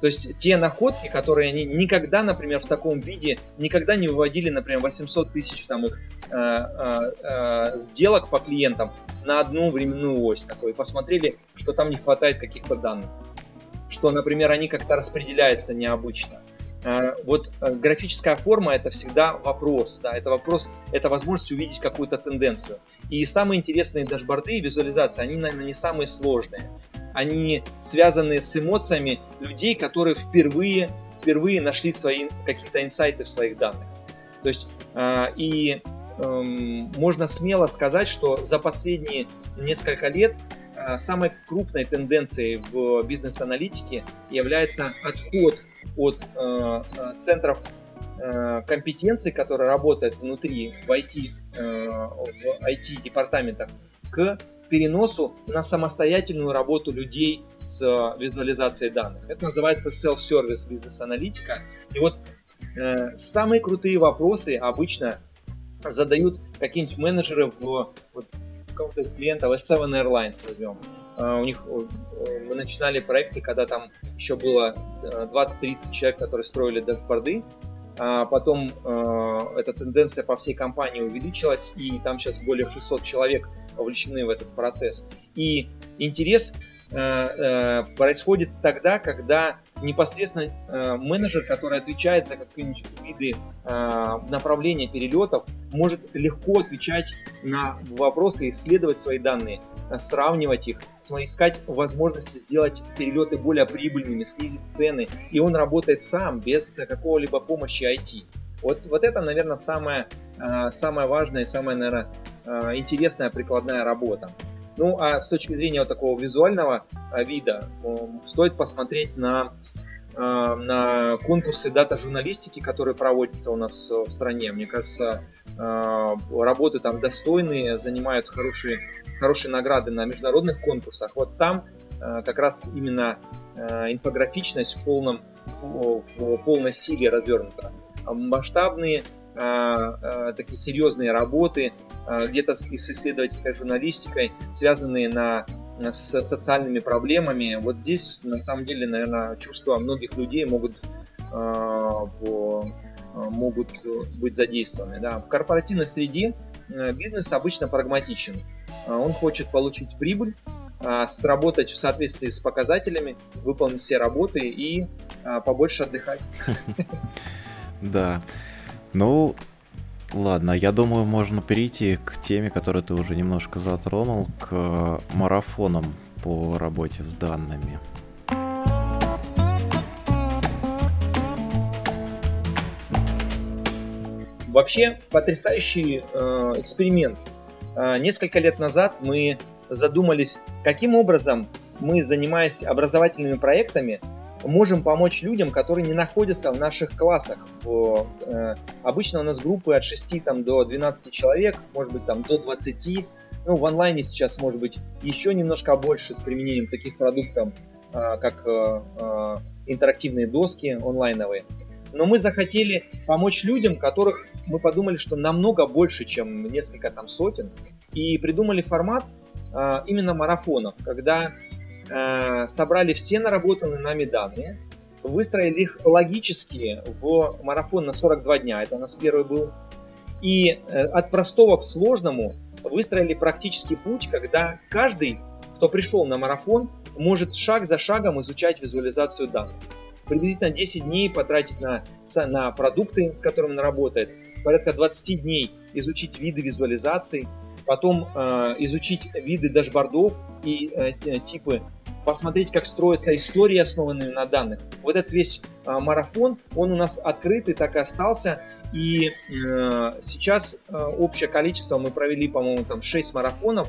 То есть те находки, которые они никогда, например, в таком виде, никогда не выводили, например, 800 тысяч там их э, э, э, сделок по клиентам на одну временную ось такой, посмотрели, что там не хватает каких-то данных. Что, например, они как-то распределяются необычно. Э, вот э, графическая форма это всегда вопрос, да, это вопрос, это возможность увидеть какую-то тенденцию. И самые интересные дашборды и визуализации, они, наверное, не самые сложные. Они связаны с эмоциями людей, которые впервые, впервые нашли свои какие-то инсайты в своих данных. То есть, э, и эм, можно смело сказать, что за последние несколько лет самой крупной тенденцией в бизнес-аналитике является отход от э, э, центров э, компетенций, которые работают внутри в IT, в IT-департаментах, к переносу на самостоятельную работу людей с визуализацией данных. Это называется self-service бизнес-аналитика. И вот э, самые крутые вопросы обычно задают какие-нибудь менеджеры в вот, каком-то из клиентов, S7 Airlines возьмем. А, у них мы начинали проекты, когда там еще было 20-30 человек, которые строили дашборды. А потом э, эта тенденция по всей компании увеличилась, и там сейчас более 600 человек вовлечены в этот процесс. И интерес э, э, происходит тогда, когда непосредственно э, менеджер, который отвечает за какие-нибудь виды э, направления перелетов, может легко отвечать на вопросы, исследовать свои данные, сравнивать их, искать возможности сделать перелеты более прибыльными, снизить цены. И он работает сам, без какого-либо помощи IT. Вот, вот это, наверное, самая, э, самая важная и самая, наверное, э, интересная прикладная работа. Ну, а с точки зрения вот такого визуального вида, стоит посмотреть на, на конкурсы дата-журналистики, которые проводятся у нас в стране. Мне кажется, а, работы там достойные, занимают хорошие, хорошие награды на международных конкурсах. Вот там как раз именно инфографичность в, полном, в полной силе развернута. Масштабные такие серьезные работы, Э, где-то с исследовательской журналистикой, связанные на, с социальными проблемами. Вот здесь, на самом деле, наверное, чувства многих людей могут, э, могут быть задействованы. Да. В корпоративной среде э, бизнес обычно прагматичен. Он хочет получить прибыль, сработать в соответствии с показателями, выполнить все работы и побольше отдыхать. [LAUGHS] Да. Ну, Ладно, я думаю, можно перейти к теме, которую ты уже немножко затронул, к марафонам по работе с данными. Вообще потрясающий э, эксперимент. Э, несколько лет назад мы задумались, каким образом мы, занимаясь образовательными проектами, можем помочь людям, которые не находятся в наших классах. Э, обычно у нас группы от 6 там, до 12 человек, может быть там до 20. Ну, в онлайне сейчас может быть еще немножко больше с применением таких продуктов, э, как э, интерактивные доски онлайновые. Но мы захотели помочь людям, которых мы подумали, что намного больше, чем несколько там сотен, и придумали формат именно марафонов, когда собрали все наработанные нами данные, выстроили их логически в марафон на 42 дня, это у нас первый был, и э, от простого к сложному выстроили практический путь, когда каждый, кто пришел на марафон, может шаг за шагом изучать визуализацию данных. Приблизительно 10 дней потратить на, на продукты, с которыми он работает, порядка 20 дней изучить виды визуализаций, потом э, изучить виды дашбордов и э, типы посмотреть, как строятся истории, основанные на данных. Вот этот весь а, марафон, он у нас открытый, так и остался. И э, сейчас э, общее количество, мы провели, по-моему, там 6 марафонов,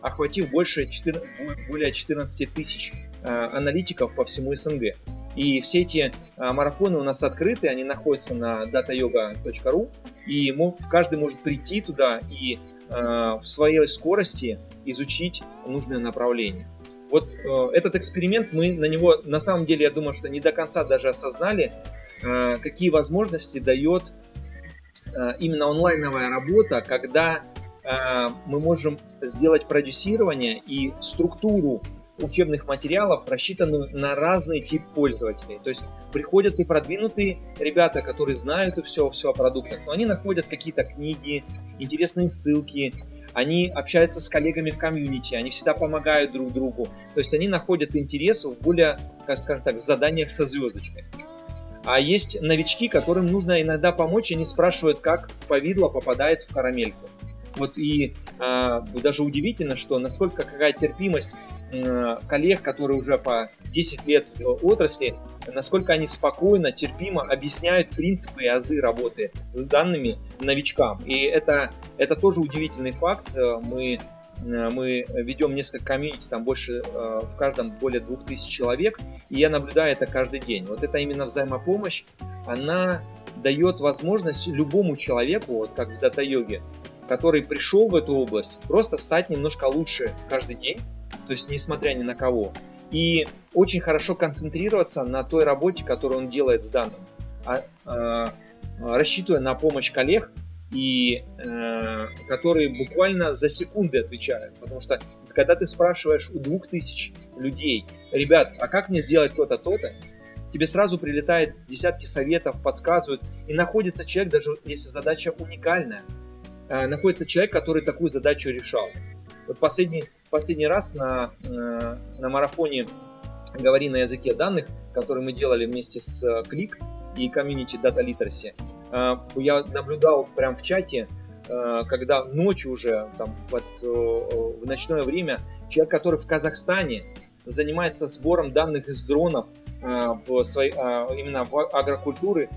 охватив больше 4, более 14 тысяч э, аналитиков по всему СНГ. И все эти э, марафоны у нас открыты, они находятся на datayoga.ru, и каждый может прийти туда и э, в своей скорости изучить нужное направление. Вот э, этот эксперимент, мы на него, на самом деле, я думаю, что не до конца даже осознали, э, какие возможности дает э, именно онлайновая работа, когда э, мы можем сделать продюсирование и структуру учебных материалов, рассчитанную на разный тип пользователей. То есть приходят и продвинутые ребята, которые знают и все, все о продуктах, но они находят какие-то книги, интересные ссылки, они общаются с коллегами в комьюнити, они всегда помогают друг другу. То есть они находят интерес в более, скажем так, заданиях со звездочкой. А есть новички, которым нужно иногда помочь, и они спрашивают, как повидло попадает в карамельку. Вот и даже удивительно, что насколько какая терпимость э, коллег, которые уже по 10 лет в отрасли, насколько они спокойно, терпимо объясняют принципы и азы работы с данными новичкам. И это, это тоже удивительный факт. Э, мы э, мы ведем несколько комьюнити, там больше, э, в каждом более 2000 человек, и я наблюдаю это каждый день. Вот это именно взаимопомощь, она дает возможность любому человеку, вот как в дата-йоге, который пришел в эту область, просто стать немножко лучше каждый день, то есть несмотря ни на кого, и очень хорошо концентрироваться на той работе, которую он делает с данным, а, а, рассчитывая на помощь коллег, и э, которые буквально за секунды отвечают. Потому что когда ты спрашиваешь у двух тысяч людей, ребят, а как мне сделать то-то, то-то, тебе сразу прилетает десятки советов, подсказывают, и находится человек, даже если задача уникальная, э, находится человек, который такую задачу решал. Вот последний, последний раз на, э, на марафоне «Говори на языке данных» который мы делали вместе с Клик и комьюнити Data Literacy, я наблюдал прям в чате, когда ночью уже, там, под, в ночное время, человек, который в Казахстане занимается сбором данных из дронов в своей, именно в агрокультуры,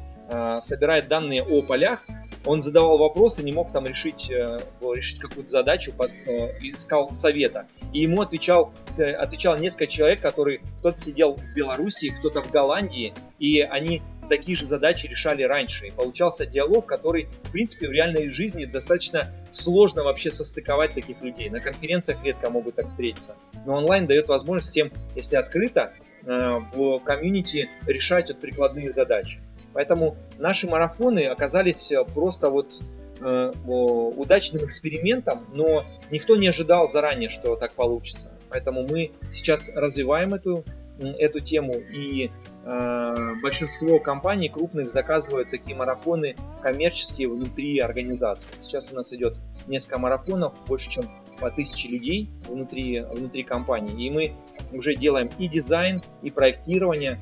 собирает данные о полях, он задавал вопросы, не мог там решить, э, решить какую-то задачу, э, искал совета. И ему отвечал, э, отвечал несколько человек, которые кто-то сидел в Белоруссии, кто-то в Голландии, и они такие же задачи решали раньше. И получался диалог, который, в принципе, в реальной жизни достаточно сложно вообще состыковать таких людей. На конференциях редко могут так встретиться. Но онлайн дает возможность всем, если открыто, в комьюнити решать вот прикладные задачи. Поэтому наши марафоны оказались э, просто вот э, удачным экспериментом, но никто не ожидал заранее, что так получится. Поэтому мы сейчас развиваем эту, эту тему, и э, большинство компаний крупных заказывают такие марафоны коммерческие внутри организации. Сейчас у нас идет несколько марафонов, больше чем по тысяче людей внутри, внутри компании. И мы уже делаем и дизайн, и проектирование,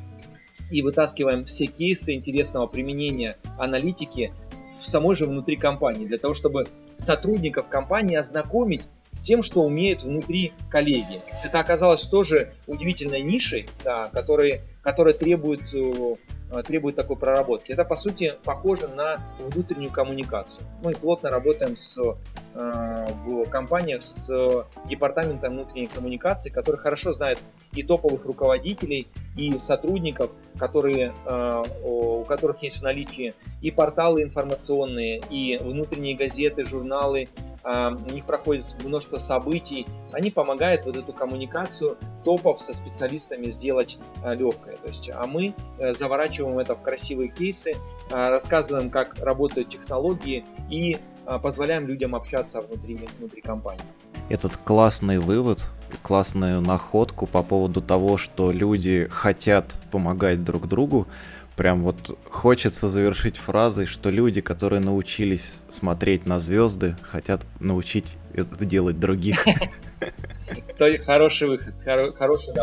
и вытаскиваем все кейсы интересного применения аналитики в самой же внутри компании, для того, чтобы сотрудников компании ознакомить с тем, что умеют внутри коллеги. Это оказалось тоже удивительной нишей, да, которая, которая требует э, требует такой проработки. Это, по сути, похоже на внутреннюю коммуникацию. Мы плотно работаем с, э, в компаниях с департаментом внутренней коммуникации, который хорошо знает и топовых руководителей, и сотрудников, которые, э, у которых есть в наличии и порталы информационные, и внутренние газеты, журналы, у них проходит множество событий, они помогают вот эту коммуникацию топов со специалистами сделать легкой. То есть, а мы заворачиваем это в красивые кейсы, рассказываем, как работают технологии и позволяем людям общаться внутри, внутри компании. Этот классный вывод, классную находку по поводу того, что люди хотят помогать друг другу, прям вот хочется завершить фразой, что люди, которые научились смотреть на звезды, хотят научить это делать других. [LAUGHS] То хороший выход, хороший.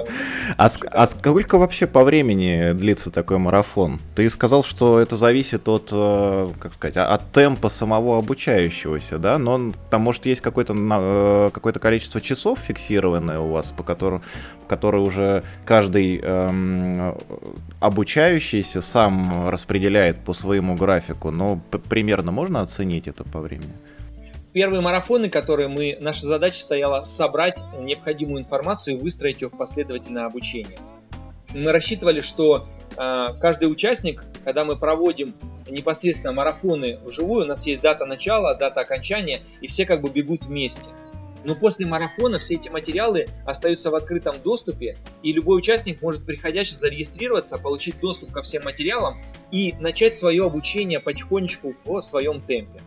А, а сколько вообще по времени длится такой марафон? Ты сказал, что это зависит от, э, как сказать, от темпа самого обучающегося, да? Но там, может, есть какое-то э, какое количество часов фиксированное у вас, по которому, которое уже каждый эм, обучающийся сам распределяет по своему графику, но примерно можно оценить это по времени? Первые марафоны, которые мы, наша задача стояла собрать необходимую информацию и выстроить ее в последовательное обучение. Мы рассчитывали, что э, каждый участник, когда мы проводим непосредственно марафоны вживую, у нас есть дата начала, дата окончания, и все как бы бегут вместе. Но после марафона все эти материалы остаются в открытом доступе, и любой участник может приходящий зарегистрироваться, получить доступ ко всем материалам и начать свое обучение потихонечку в своем темпе.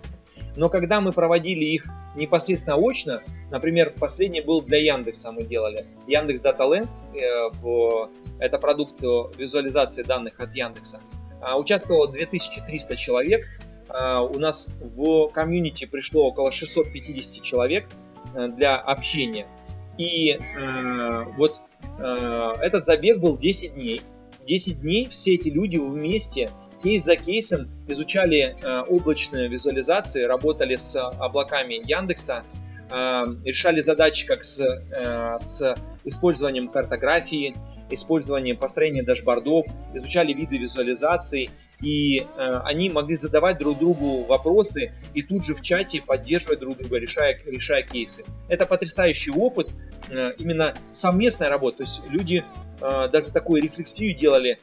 Но когда мы проводили их непосредственно очно, например, последний был для Яндекса мы делали. Яндекс Data Lens, э, это продукт визуализации данных от Яндекса. А, участвовало 2300 человек. А, у нас в комьюнити пришло около 650 человек э, для общения. И э, вот этот забег был 10 дней. 10 дней все эти люди вместе кейс за кейсом изучали э, облачные визуализации, работали с облаками Яндекса, э, решали задачи как с, э, с использованием картографии, использованием построения дашбордов, изучали виды визуализации, и э, они могли задавать друг другу вопросы и тут же в чате поддерживать друг друга, решая, решая кейсы. Это потрясающий опыт, э, именно совместная работа. То есть люди э, даже такую рефлексию делали,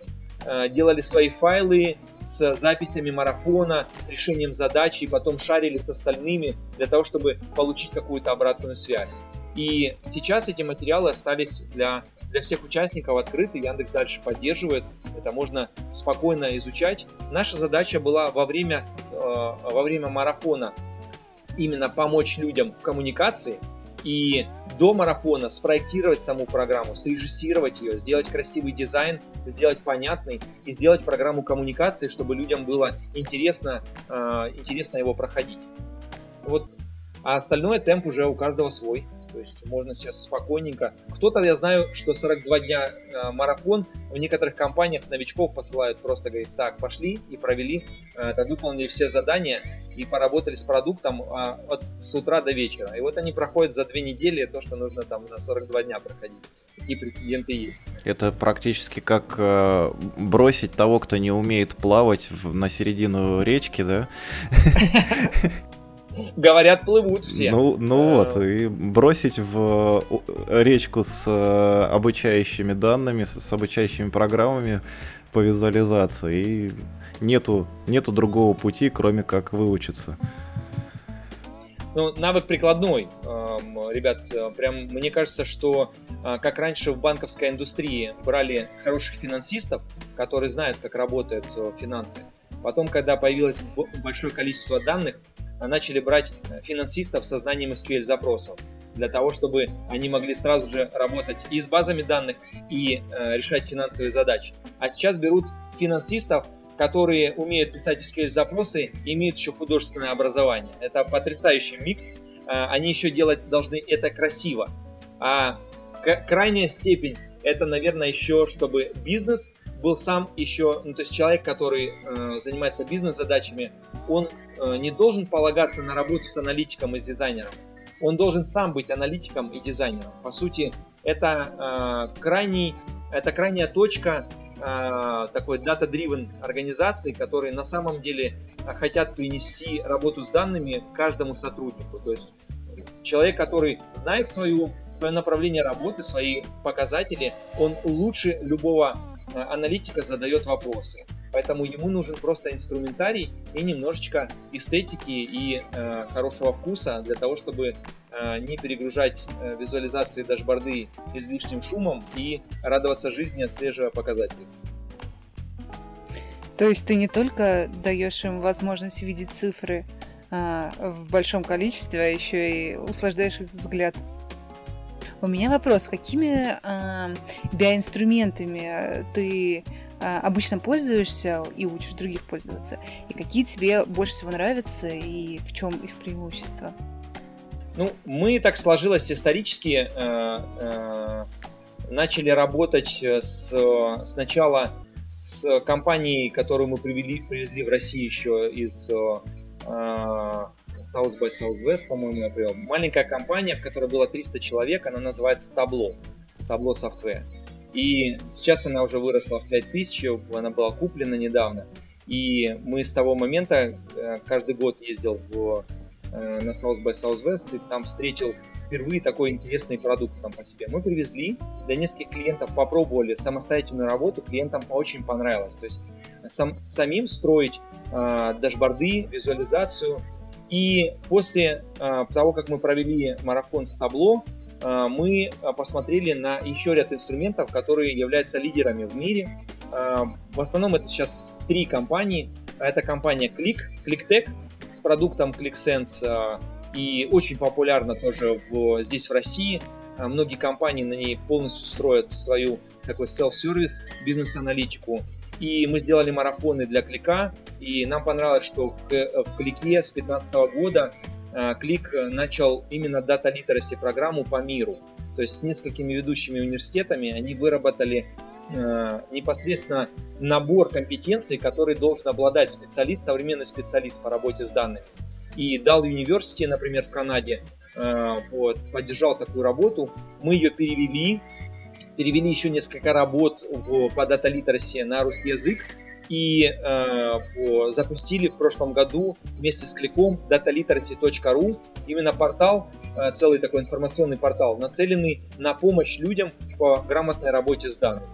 делали свои файлы с записями марафона, с решением задачи, и потом шарили с остальными для того, чтобы получить какую-то обратную связь. И сейчас эти материалы остались для, для всех участников открыты, Яндекс дальше поддерживает, это можно спокойно изучать. Наша задача была во время, э, во время марафона именно помочь людям в коммуникации, и до марафона спроектировать саму программу, срежиссировать ее, сделать красивый дизайн, сделать понятный и сделать программу коммуникации, чтобы людям было интересно, э, интересно его проходить. Вот. А остальное темп уже у каждого свой. То есть можно сейчас спокойненько. Кто-то, я знаю, что 42 дня э, марафон в некоторых компаниях новичков посылают просто, говорит, так, пошли и провели, э, так выполнили все задания и поработали с продуктом э, от с утра до вечера. И вот они проходят за две недели то, что нужно там на 42 дня проходить. Такие прецеденты есть. Это практически как э, бросить того, кто не умеет плавать в, на середину речки, да? [LAUGHS] Говорят, плывут все. Ну, ну вот, и бросить в речку с э, обучающими данными, с обучающими программами по визуализации. И нету, нету другого пути, кроме как выучиться. Ну, навык прикладной. Ребят, прям мне кажется, что а, как раньше в банковской индустрии брали хороших финансистов, которые знают, как работают э, финансы. Потом, когда появилось большое количество данных, начали брать финансистов со знанием SQL запросов для того, чтобы они могли сразу же работать и с базами данных, и э, решать финансовые задачи. А сейчас берут финансистов, которые умеют писать SQL запросы и имеют еще художественное образование. Это потрясающий микс. А, они еще делать должны это красиво. А крайняя степень это, наверное, еще, чтобы бизнес был сам еще, ну, то есть человек, который э, занимается бизнес-задачами, он э, не должен полагаться на работу с аналитиком и с дизайнером. Он должен сам быть аналитиком и дизайнером. По сути, это э, крайний, это крайняя точка э, такой data-driven организации, которые на самом деле хотят принести работу с данными каждому сотруднику. То есть человек, который знает свою, свое направление работы, свои показатели, он лучше любого Э, аналитика задает вопросы. Поэтому ему нужен просто инструментарий и немножечко эстетики и э, хорошего вкуса для того, чтобы э, не перегружать э, визуализации дашборды излишним шумом и радоваться жизни, отслеживая показатели. То есть ты не только даешь им возможность видеть цифры э, в большом количестве, а еще и услаждаешь их взгляд. У меня вопрос, какими э, биоинструментами ты обычно пользуешься и учишь других пользоваться? И какие тебе больше всего нравятся и в чем их преимущество? Ну, мы так сложилось исторически, э, э, начали работать с, сначала с компанией, которую мы привели, привезли в Россию еще из э, South by Southwest, по-моему, я привел. Маленькая компания, в которой было 300 человек, она называется Tableau. Tableau Software. И сейчас она уже выросла в 5000, она была куплена недавно. И мы с того момента э, каждый год ездил в, э, на South by Southwest и там встретил впервые такой интересный продукт сам по себе. Мы привезли, для нескольких клиентов попробовали самостоятельную работу, клиентам очень понравилось. То есть сам, самим строить э, дашборды, визуализацию, и после э, того, как мы провели марафон с табло, мы посмотрели на еще ряд инструментов, которые являются лидерами в мире. Э, в основном это сейчас три компании. Это компания Click, ClickTech с продуктом ClickSense и очень популярна тоже в, здесь в России. Многие компании на ней полностью строят свою такой self-service бизнес-аналитику. И мы сделали марафоны для клика, и нам понравилось, что в, клике с 2015 года клик начал именно дата literacy программу по миру. То есть с несколькими ведущими университетами они выработали э, непосредственно набор компетенций, который должен обладать специалист, современный специалист по работе с данными. И Dal University, например, в Канаде, э, вот, поддержал такую работу. Мы ее перевели перевели еще несколько работ по Data Literacy на русский язык и э, запустили в прошлом году вместе с кликом dataliteracy.ru именно портал, э, целый такой информационный портал, нацеленный на помощь людям по грамотной работе с данными.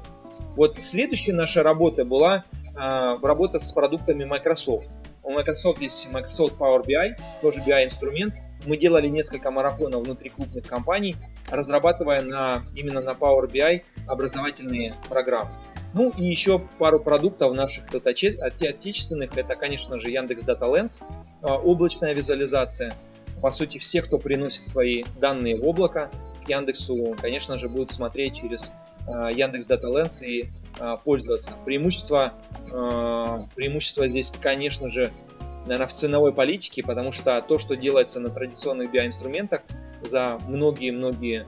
Вот следующая наша работа была э, работа с продуктами Microsoft. У Microsoft есть Microsoft Power BI, тоже BI-инструмент, мы делали несколько марафонов внутри крупных компаний, разрабатывая на, именно на Power BI образовательные программы. Ну и еще пару продуктов наших тут отечественных. Это, конечно же, Яндекс Data Lens, а, облачная визуализация. По сути, все, кто приносит свои данные в облако, к Яндексу, конечно же, будут смотреть через а, Яндекс Data Lens и а, пользоваться. Преимущество, преимущество здесь, конечно же, наверное, в ценовой политике, потому что то, что делается на традиционных биоинструментах, за многие-многие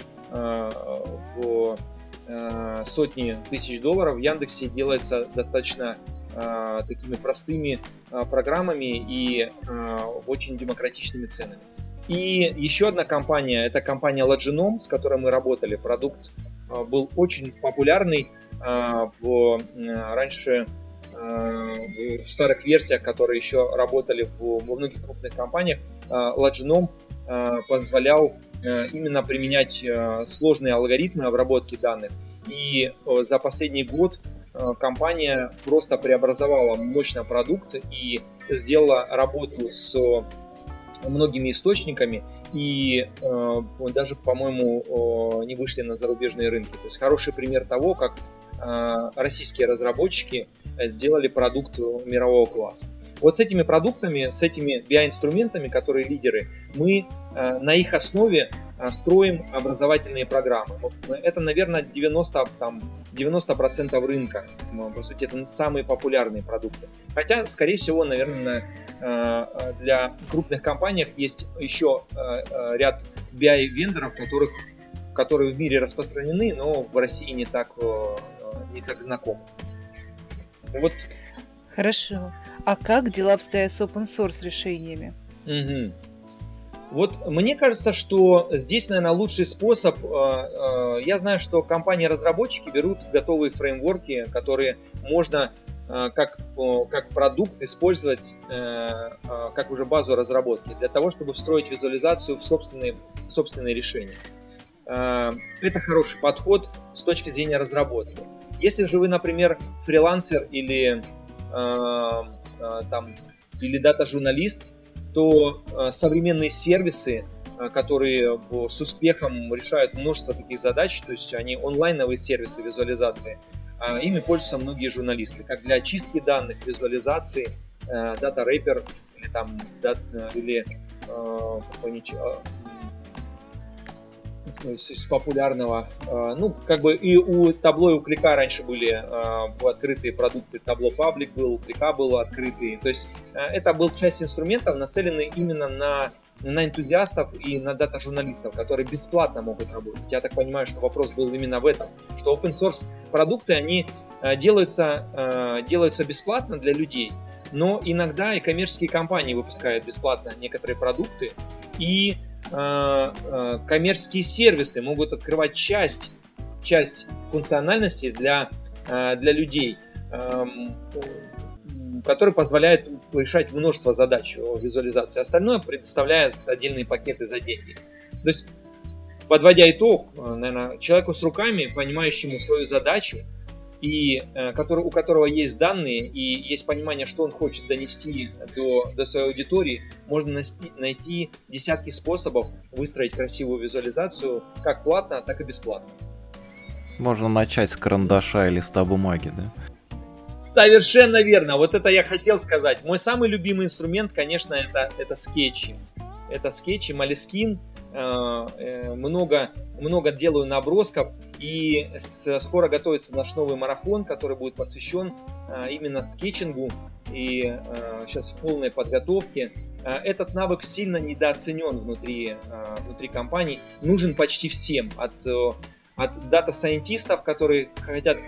сотни тысяч долларов в Яндексе делается достаточно такими простыми программами и очень демократичными ценами. И еще одна компания, это компания Loginom, с которой мы работали. Продукт был очень популярный в, раньше в старых версиях, которые еще работали в, во многих крупных компаниях, Loginom позволял именно применять сложные алгоритмы обработки данных. И за последний год компания просто преобразовала мощный продукт и сделала работу с многими источниками и э, даже, по-моему, э, не вышли на зарубежные рынки. То есть хороший пример того, как э, российские разработчики сделали продукт мирового класса. Вот с этими продуктами, с этими BI-инструментами, которые лидеры, мы э, на их основе э, строим образовательные программы. Это, наверное, 90, там, 90% рынка. По сути, это самые популярные продукты. Хотя, скорее всего, наверное, э, для крупных компаний есть еще ряд BI-вендоров, которых, которые в мире распространены, но в России не так, не так знакомы. Вот. Хорошо. А как дела обстоят с open source решениями? Угу. Вот мне кажется, что здесь, наверное, лучший способ. Э, э, я знаю, что компании-разработчики берут готовые фреймворки, которые можно э, как, как продукт использовать как уже базу разработки для того, чтобы встроить визуализацию в собственные, собственные решения. Это хороший подход с точки зрения разработки. Если же вы, например, фрилансер или Э, там, или дата-журналист, то э, современные сервисы, э, которые с успехом решают множество таких задач, то есть они онлайновые сервисы визуализации, ими пользуются многие журналисты, как для очистки данных, визуализации, дата рэпер или там дат, или какой-нибудь из популярного. А, ну, как бы и у табло, и у клика раньше были а, открытые продукты. Табло паблик был, у клика был открытый. То есть а, это был часть инструментов, нацеленный именно на на энтузиастов и на дата-журналистов, которые бесплатно могут работать. Я так понимаю, что вопрос был именно в этом, что open source продукты, они делаются, делаются бесплатно для людей, но иногда и коммерческие компании выпускают бесплатно некоторые продукты, и Э, э, коммерческие сервисы могут открывать часть, часть функциональности для, э, для людей, эм, который позволяет решать множество задач визуализации. Остальное предоставляя отдельные пакеты за деньги. То есть, подводя итог, наверное, человеку с руками, понимающему свою задачу, и э, который, у которого есть данные и есть понимание, что он хочет донести до, до своей аудитории, можно найти, найти десятки способов выстроить красивую визуализацию как платно, так и бесплатно. Можно начать с карандаша или листа бумаги, да? Совершенно верно. Вот это я хотел сказать. Мой самый любимый инструмент, конечно, это, это скетчи. Это скетчи, Малискин. Э, э, много, много делаю набросков, и скоро готовится наш новый марафон, который будет посвящен э, именно скетчингу, и сейчас в полной подготовке. Этот навык сильно недооценен внутри, внутри компаний, нужен почти всем, от от дата-сайентистов, которые хотят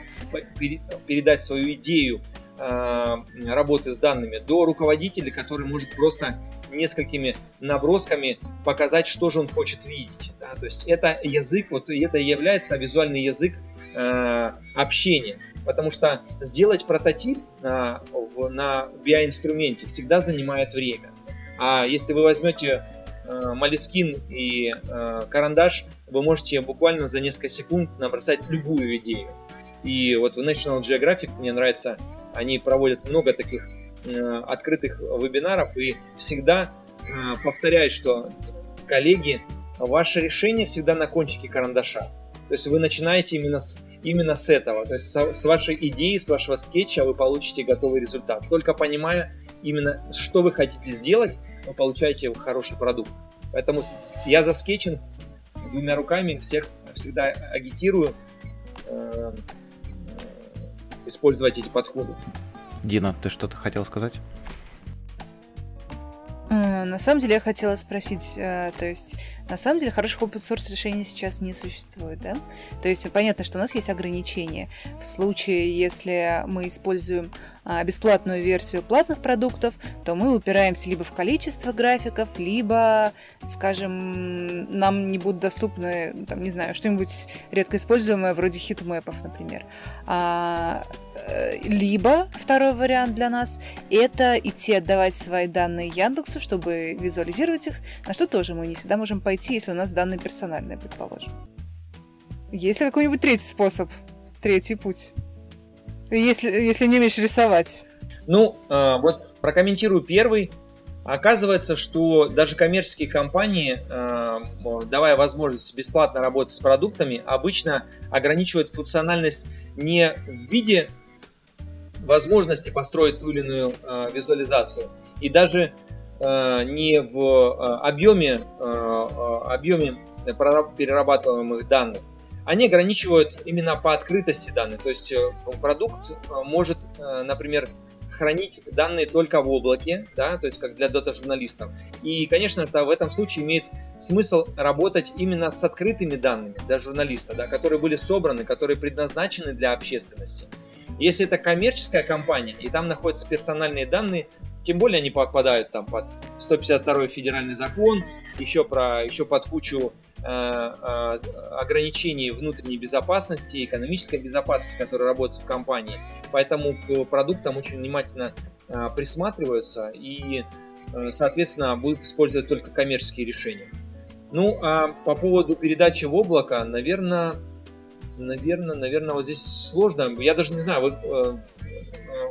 передать свою идею работы с данными, до руководителей, который может просто несколькими набросками показать, что же он хочет видеть. Да? То есть это язык, вот это является визуальный язык э, общения. Потому что сделать прототип на, на BI-инструменте всегда занимает время. А если вы возьмете э, Малискин и э, карандаш, вы можете буквально за несколько секунд набросать любую идею. И вот в National Geographic мне нравится, они проводят много таких Э, открытых вебинаров и всегда э, повторяю, что коллеги, ваше решение всегда на кончике карандаша. То есть вы начинаете именно с, именно с этого. То есть с вашей идеи, с вашего скетча вы получите готовый результат. Только понимая именно, что вы хотите сделать, вы получаете хороший продукт. Поэтому я за скетчинг двумя руками всех всегда агитирую э, э, использовать эти подходы. Дина, ты что-то хотел сказать? Э, на самом деле я хотела спросить, э, то есть на самом деле хороших open source решений сейчас не существует, да? То есть понятно, что у нас есть ограничения. В случае, если мы используем бесплатную версию платных продуктов, то мы упираемся либо в количество графиков, либо, скажем, нам не будут доступны, там, не знаю, что-нибудь редко используемое вроде хитмэпов, например. А, э, либо второй вариант для нас – это идти отдавать свои данные Яндексу, чтобы визуализировать их, на что тоже мы не всегда можем пойти, если у нас данные персональные, предположим? Есть ли какой-нибудь третий способ, третий путь? Если, если не умеешь рисовать. Ну, э, вот прокомментирую первый. Оказывается, что даже коммерческие компании, э, давая возможность бесплатно работать с продуктами, обычно ограничивают функциональность не в виде возможности построить ту или иную э, визуализацию, и даже не в объеме, объеме перерабатываемых данных, они ограничивают именно по открытости данных. То есть продукт может, например, хранить данные только в облаке, да, то есть как для дата-журналистов. И, конечно, это в этом случае имеет смысл работать именно с открытыми данными для журналиста, да, которые были собраны, которые предназначены для общественности. Если это коммерческая компания, и там находятся персональные данные, тем более они попадают там под 152 федеральный закон, еще, про, еще под кучу э, э, ограничений внутренней безопасности, экономической безопасности, которые работают в компании. Поэтому к продуктам очень внимательно э, присматриваются и, э, соответственно, будут использовать только коммерческие решения. Ну, а по поводу передачи в облако, наверное, наверное, наверное, вот здесь сложно. Я даже не знаю, э, э,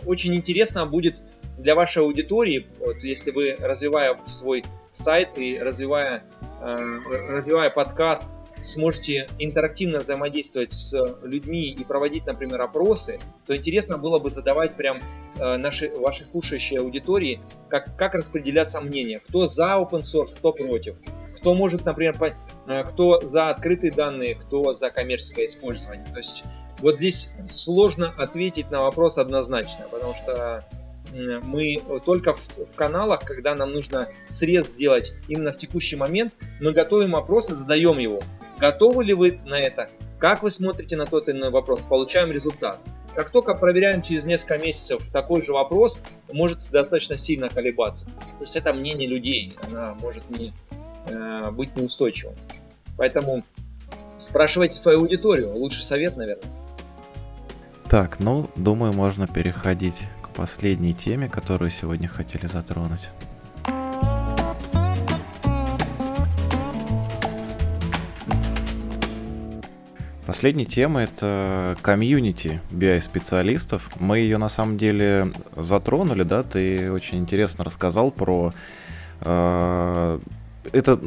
очень интересно будет для вашей аудитории, вот, если вы, развивая свой сайт и развивая, э, развивая подкаст, сможете интерактивно взаимодействовать с людьми и проводить, например, опросы, то интересно было бы задавать прям э, нашей, вашей слушающей аудитории, как, как распределяться мнения, кто за open source, кто против, кто может, например, по, э, кто за открытые данные, кто за коммерческое использование. То есть вот здесь сложно ответить на вопрос однозначно, потому что мы только в, в каналах, когда нам нужно срез сделать именно в текущий момент, мы готовим вопрос и задаем его. Готовы ли вы на это? Как вы смотрите на тот или иной вопрос? Получаем результат. Как только проверяем через несколько месяцев такой же вопрос, может достаточно сильно колебаться. То есть это мнение людей, она может не, э, быть неустойчивым. Поэтому спрашивайте свою аудиторию. Лучший совет, наверное. Так, ну, думаю, можно переходить последней теме, которую сегодня хотели затронуть. Последняя тема это комьюнити BI-специалистов. Мы ее на самом деле затронули, да, ты очень интересно рассказал про... Э, это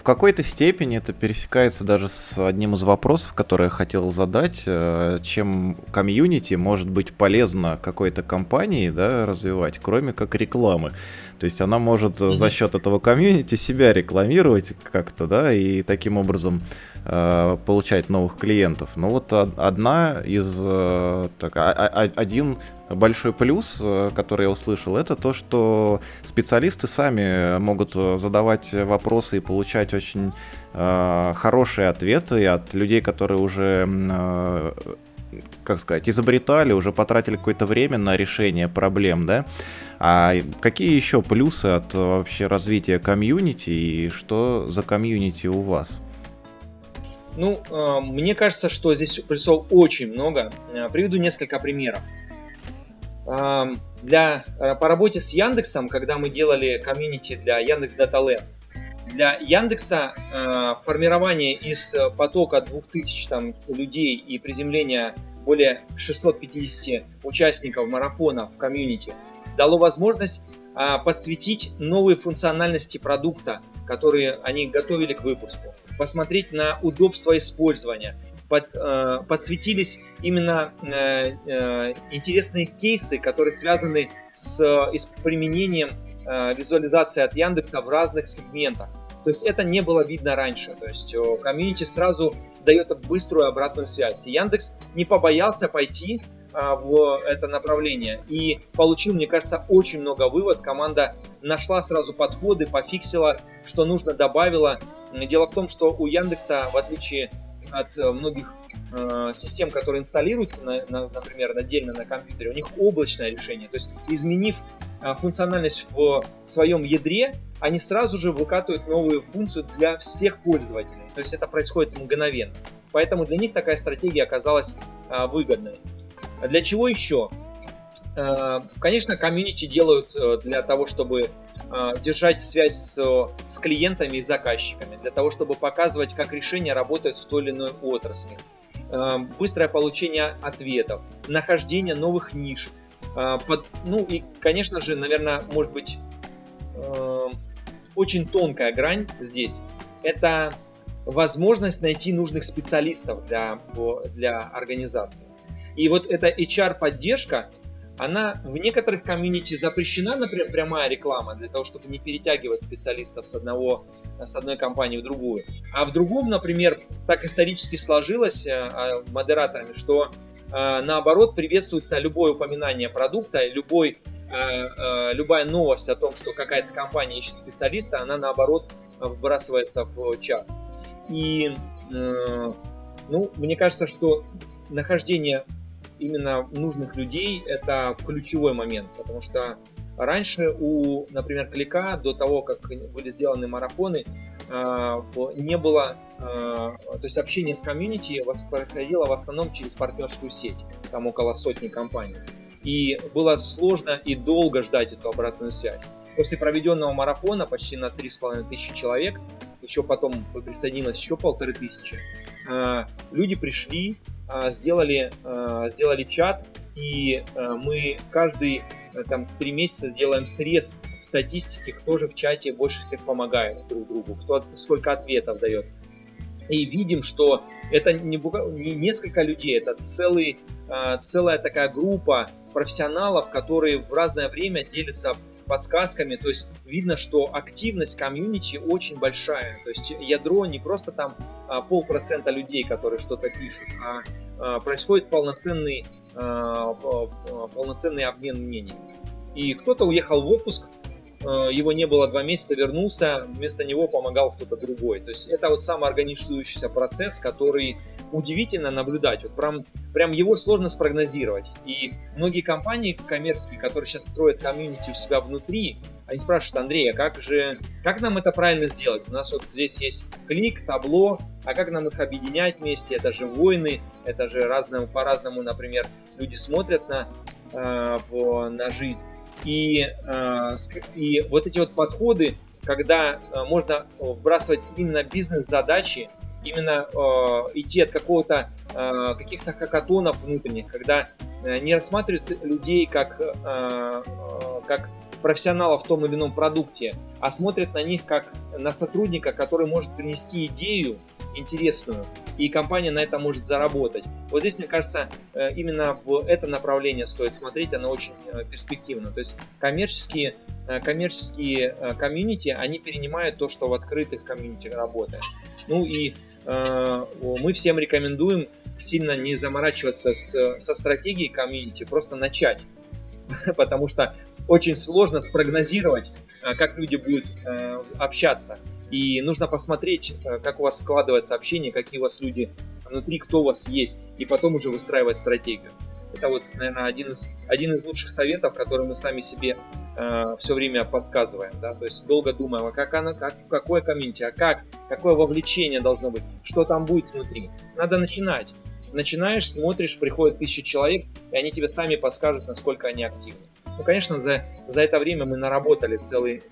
в какой-то степени это пересекается даже с одним из вопросов, который я хотел задать. Э, чем комьюнити может быть полезно какой-то компании да, развивать, кроме как рекламы. То есть она может за счет этого комьюнити себя рекламировать как-то, да, и таким образом э, получать новых клиентов. Но вот одна из э, так, один большой плюс, э, который я услышал, это то, что специалисты сами могут задавать вопросы и получать очень э, хорошие ответы от людей, которые уже э, как сказать, изобретали, уже потратили какое-то время на решение проблем, да? А какие еще плюсы от вообще развития комьюнити и что за комьюнити у вас? Ну, мне кажется, что здесь плюсов очень много. Приведу несколько примеров для, э, по работе с Яндексом, когда мы делали комьюнити для Яндекс Data Lens, для Яндекса э, формирование из потока 2000 там, людей и приземления более 650 участников марафона в комьюнити дало возможность э, подсветить новые функциональности продукта, которые они готовили к выпуску, посмотреть на удобство использования, под, э, подсветились именно э, э, интересные кейсы, которые связаны с, э, с применением э, визуализации от Яндекса в разных сегментах. То есть это не было видно раньше. То есть комьюнити сразу дает быструю обратную связь. И Яндекс не побоялся пойти а, в это направление и получил, мне кажется, очень много вывод. Команда нашла сразу подходы, пофиксила, что нужно, добавила. Дело в том, что у Яндекса, в отличие от э, многих э, систем, которые инсталируются, на, на, например, отдельно на компьютере, у них облачное решение. То есть, изменив э, функциональность в своем ядре, они сразу же выкатывают новую функцию для всех пользователей. То есть, это происходит мгновенно. Поэтому для них такая стратегия оказалась э, выгодной. Для чего еще? Э, конечно, комьюнити делают э, для того, чтобы э, держать связь с, с клиентами и заказчиками, для того, чтобы показывать, как решения работают в той или иной отрасли. Быстрое получение ответов, нахождение новых ниш. Под, ну и, конечно же, наверное, может быть, очень тонкая грань здесь. Это возможность найти нужных специалистов для, для организации. И вот эта HR-поддержка, она в некоторых комьюнити запрещена, например, прямая реклама, для того, чтобы не перетягивать специалистов с, одного, с одной компании в другую. А в другом, например, так исторически сложилось э, а, модераторами, что э, наоборот приветствуется любое упоминание продукта, любой, э, любая новость о том, что какая-то компания ищет специалиста, она наоборот вбрасывается в чат. И ну, мне кажется, что нахождение именно нужных людей это ключевой момент, потому что раньше у, например, Клика, до того, как были сделаны марафоны, а, не было, а, то есть общение с комьюнити проходило в основном через партнерскую сеть, там около сотни компаний. И было сложно и долго ждать эту обратную связь. После проведенного марафона почти на 3,5 тысячи человек, еще потом присоединилось еще полторы тысячи, а, люди пришли, сделали, а, сделали чат, и а, мы каждый там три месяца сделаем срез статистики, кто же в чате больше всех помогает друг другу, кто сколько ответов дает. И видим, что это не, не несколько людей, это целый, целая такая группа профессионалов, которые в разное время делятся подсказками, то есть видно, что активность комьюнити очень большая, то есть ядро не просто там а, полпроцента людей, которые что-то пишут, а, а происходит полноценный, а, полноценный обмен мнениями. И кто-то уехал в отпуск, его не было два месяца, вернулся, вместо него помогал кто-то другой. То есть это вот самоорганизующийся процесс, который удивительно наблюдать. Вот прям, прям его сложно спрогнозировать. И многие компании коммерческие, которые сейчас строят комьюнити у себя внутри, они спрашивают, Андрей, а как же, как нам это правильно сделать? У нас вот здесь есть клик, табло, а как нам их объединять вместе? Это же войны, это же разному, по-разному, например, люди смотрят на, э, на жизнь. И, э, и вот эти вот подходы, когда э, можно вбрасывать именно бизнес-задачи, именно э, идти от какого-то э, каких-то хакатонов внутренних, когда э, не рассматривают людей как, э, э, как профессионалов в том или ином продукте, а смотрят на них как на сотрудника, который может принести идею интересную, и компания на этом может заработать. Вот здесь, мне кажется, э, именно в это направление стоит смотреть, оно очень э, перспективно. То есть коммерческие, э, коммерческие комьюнити, они перенимают то, что в открытых комьюнити работает. Ну и мы всем рекомендуем сильно не заморачиваться с, со стратегией комьюнити, просто начать. [LAUGHS] Потому что очень сложно спрогнозировать, как люди будут общаться. И нужно посмотреть, как у вас складывается общение, какие у вас люди внутри, кто у вас есть, и потом уже выстраивать стратегию. Это вот, наверное, один из, один из лучших советов, который мы сами себе э, все время подсказываем. Да? То есть долго думаем, а как она, как, какое комьюнити, а как, какое вовлечение должно быть, что там будет внутри. Надо начинать. Начинаешь, смотришь, приходит тысяча человек, и они тебе сами подскажут, насколько они активны. Ну, конечно, за, за это время мы наработали целый,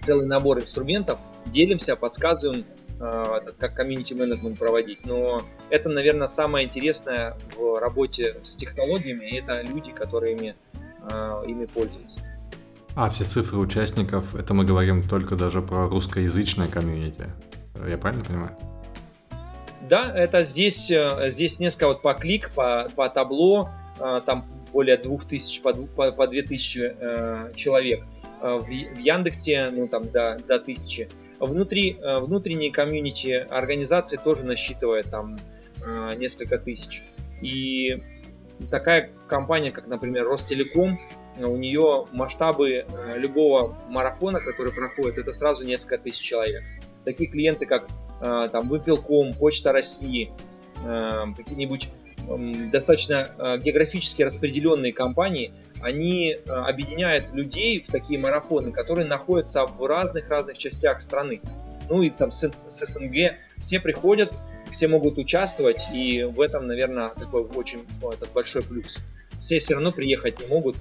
целый набор инструментов, делимся, подсказываем, Э, как комьюнити менеджмент проводить. Но это, наверное, самое интересное в работе с технологиями, и это люди, которые ими, э, ими пользуются. А все цифры участников, это мы говорим только даже про русскоязычное комьюнити. Я правильно понимаю? Да, это здесь, э, здесь несколько вот по клик, по, по табло, там более 2000, по, по, по 2000 э, человек. В, в Яндексе, ну там до, до 1000. Внутри, э, внутренние комьюнити организации тоже насчитывает там э, несколько тысяч. И такая компания, как, например, Ростелеком, у нее масштабы любого марафона, который проходит, это сразу несколько тысяч человек. Такие клиенты, как там Выпилком, Почта России, какие-нибудь достаточно географически распределенные компании, они объединяют людей в такие марафоны, которые находятся в разных-разных частях страны. Ну и там с, с СНГ все приходят, все могут участвовать, и в этом, наверное, такой очень этот большой плюс. Все все равно приехать не могут.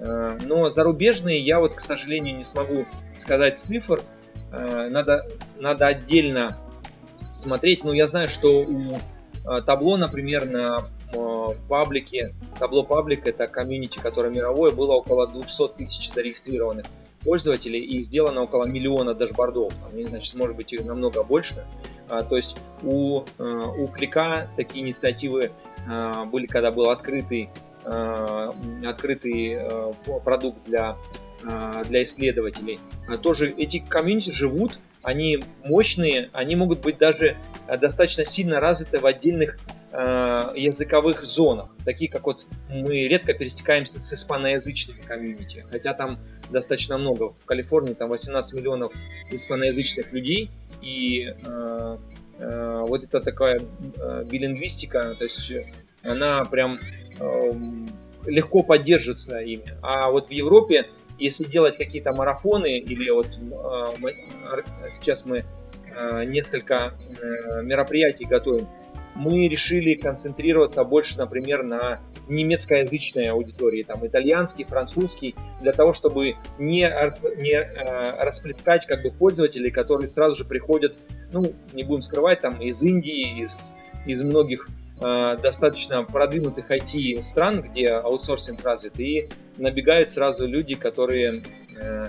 Э, но зарубежные я вот, к сожалению, не смогу сказать цифр. Э, надо, надо отдельно смотреть. Но я знаю, что у э, Tableau, например, на Public е, Tableau Public это комьюнити, которое мировое, было около 200 тысяч зарегистрированных пользователей и сделано около миллиона дашбордов. Там, не сейчас может быть их намного больше. А, то есть у, э, у Qlik а такие инициативы а, были, когда был открытый, а, открытый э, продукт для, для исследователей. Тоже эти комьюнити живут, они мощные, они могут быть даже достаточно сильно развиты в отдельных Э, языковых зонах, такие как вот мы редко пересекаемся с испаноязычными комьюнити, хотя там достаточно много. В Калифорнии там 18 миллионов испаноязычных людей, и э, э, вот это такая э, билингвистика, то есть она прям э, легко поддерживается ими. А вот в Европе, если делать какие-то марафоны, или вот э, мы, сейчас мы э, несколько э, мероприятий готовим, мы решили концентрироваться больше, например, на немецкоязычной аудитории, там итальянский, французский, для того, чтобы не, не э, расплескать как бы пользователей, которые сразу же приходят, ну, не будем скрывать, там из Индии, из, из многих э, достаточно продвинутых IT стран, где аутсорсинг развит, и набегают сразу люди, которые э,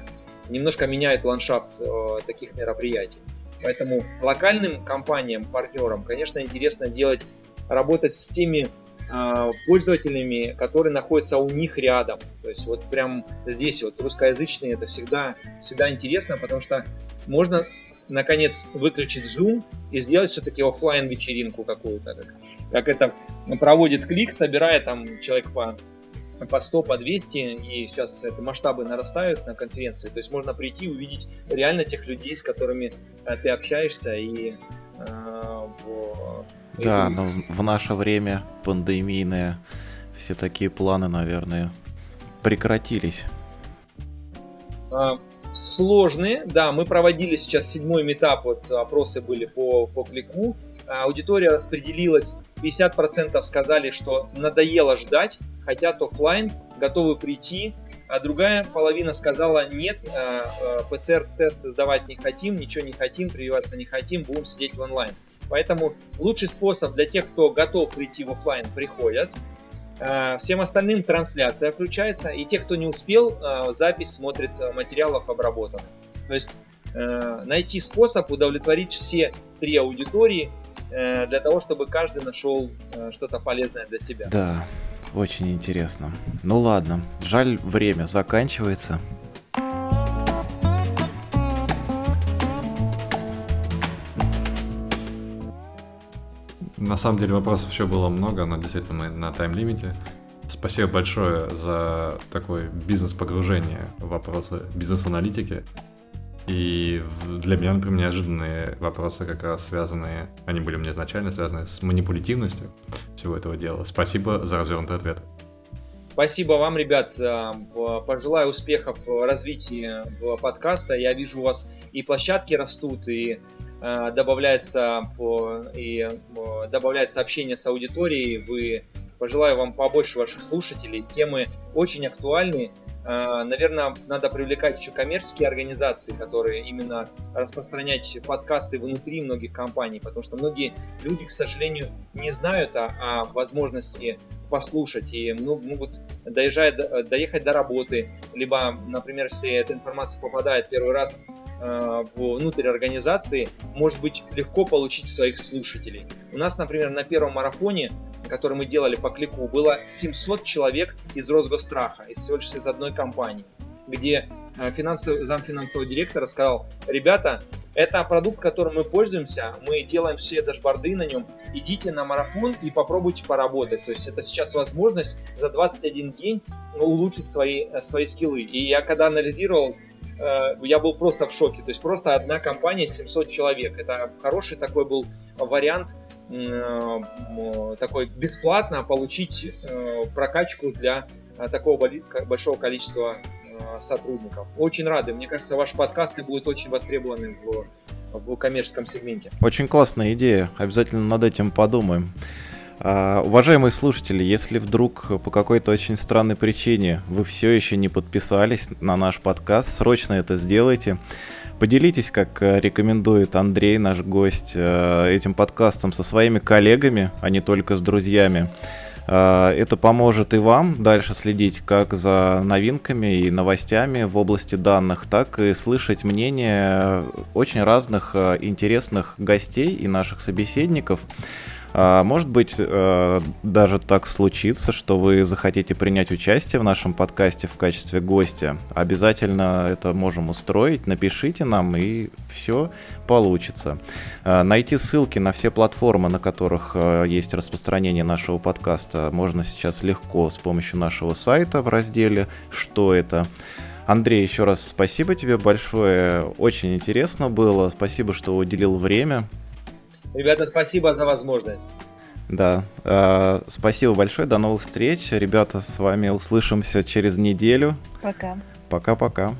немножко меняют ландшафт э, таких мероприятий. Поэтому локальным компаниям, партнерам, конечно, интересно делать, работать с теми э, пользователями, которые находятся у них рядом. То есть вот прям здесь вот русскоязычные это всегда, всегда интересно, потому что можно наконец выключить Zoom и сделать все-таки офлайн вечеринку какую-то, как, как это проводит клик, собирая там человек по по 100, по 200, и сейчас это масштабы нарастают на конференции. То есть можно прийти увидеть реально тех людей, с которыми э, ты общаешься, и э. Да, но в наше время пандемийное все такие планы, наверное, прекратились. А, сложные, да, мы проводили сейчас седьмой метап, вот опросы были по, по клику, аудитория распределилась, 50% сказали, что надоело ждать, хотят офлайн, готовы прийти, а другая половина сказала нет, э, э, ПЦР-тесты сдавать не хотим, ничего не хотим, прививаться не хотим, будем сидеть в онлайн. Поэтому лучший способ для тех, кто готов прийти в офлайн, приходят. Э, всем остальным трансляция включается, и те, кто не успел, запись смотрит материалов обработанных. То есть найти способ удовлетворить все три аудитории для того, чтобы каждый нашел что-то полезное для себя. Да, очень интересно. Ну ладно, жаль, время заканчивается. На самом деле вопросов еще было много, но действительно мы на тайм-лимите. Спасибо большое за такое бизнес-погружение в вопросы бизнес-аналитики. И для меня, например, неожиданные вопросы как раз связанные, они были мне изначально связаны с манипулятивностью всего этого дела. Спасибо за развернутый ответ. Спасибо вам, ребят. Э, пожелаю успехов в развитии подкаста. Я вижу, у вас и площадки растут, и э, добавляется, и добавляется общение с аудиторией. Вы пожелаю вам побольше ваших слушателей. Темы очень актуальны. Э, наверное, надо привлекать еще коммерческие организации, которые именно распространять подкасты внутри многих компаний, потому что многие люди, к сожалению, не знают о, о возможности послушать и ну, могут доезжать, доехать до работы, либо, например, если эта информация попадает первый раз э, внутрь организации, может быть легко получить своих слушателей. У нас, например, на первом марафоне который мы делали по клику, было 700 человек из Росгостраха, из всего лишь из одной компании, где э, финансовый, зам финансового директора сказал, ребята, Это продукт, которым мы пользуемся, мы делаем все дашборды на нем. Идите на марафон и попробуйте поработать. То есть это сейчас возможность за 21 день улучшить свои, свои скиллы. И я когда анализировал Э, я был просто в шоке. То есть просто одна компания 700 человек. Это хороший такой был вариант э, такой бесплатно получить э, прокачку для такого большого количества сотрудников. Очень рады. Мне кажется, ваши подкасты будут очень востребованы в, в коммерческом сегменте. Очень классная идея. Обязательно над этим подумаем. А, уважаемые слушатели, если вдруг по какой-то очень странной причине вы все еще не подписались на наш подкаст, срочно это сделайте. Поделитесь, как э, рекомендует Андрей, наш гость, э, этим подкастом со своими коллегами, а не только с друзьями. А, это поможет и вам дальше следить как за новинками и новостями в области данных, так и слышать мнение очень разных э, интересных гостей и наших собеседников. А, может быть, э, даже так случится, что вы захотите принять участие в нашем подкасте в качестве гостя. Обязательно это можем устроить. Напишите нам, и все получится. А, найти ссылки на все платформы, на которых э, есть распространение нашего подкаста, можно сейчас легко с помощью нашего сайта в разделе «Что это?». Андрей, еще раз спасибо тебе большое. Очень интересно было. Спасибо, что уделил время. Ребята, спасибо за возможность. Да, э, спасибо большое, до новых встреч. Ребята, с вами услышимся через неделю. Пока. Пока-пока.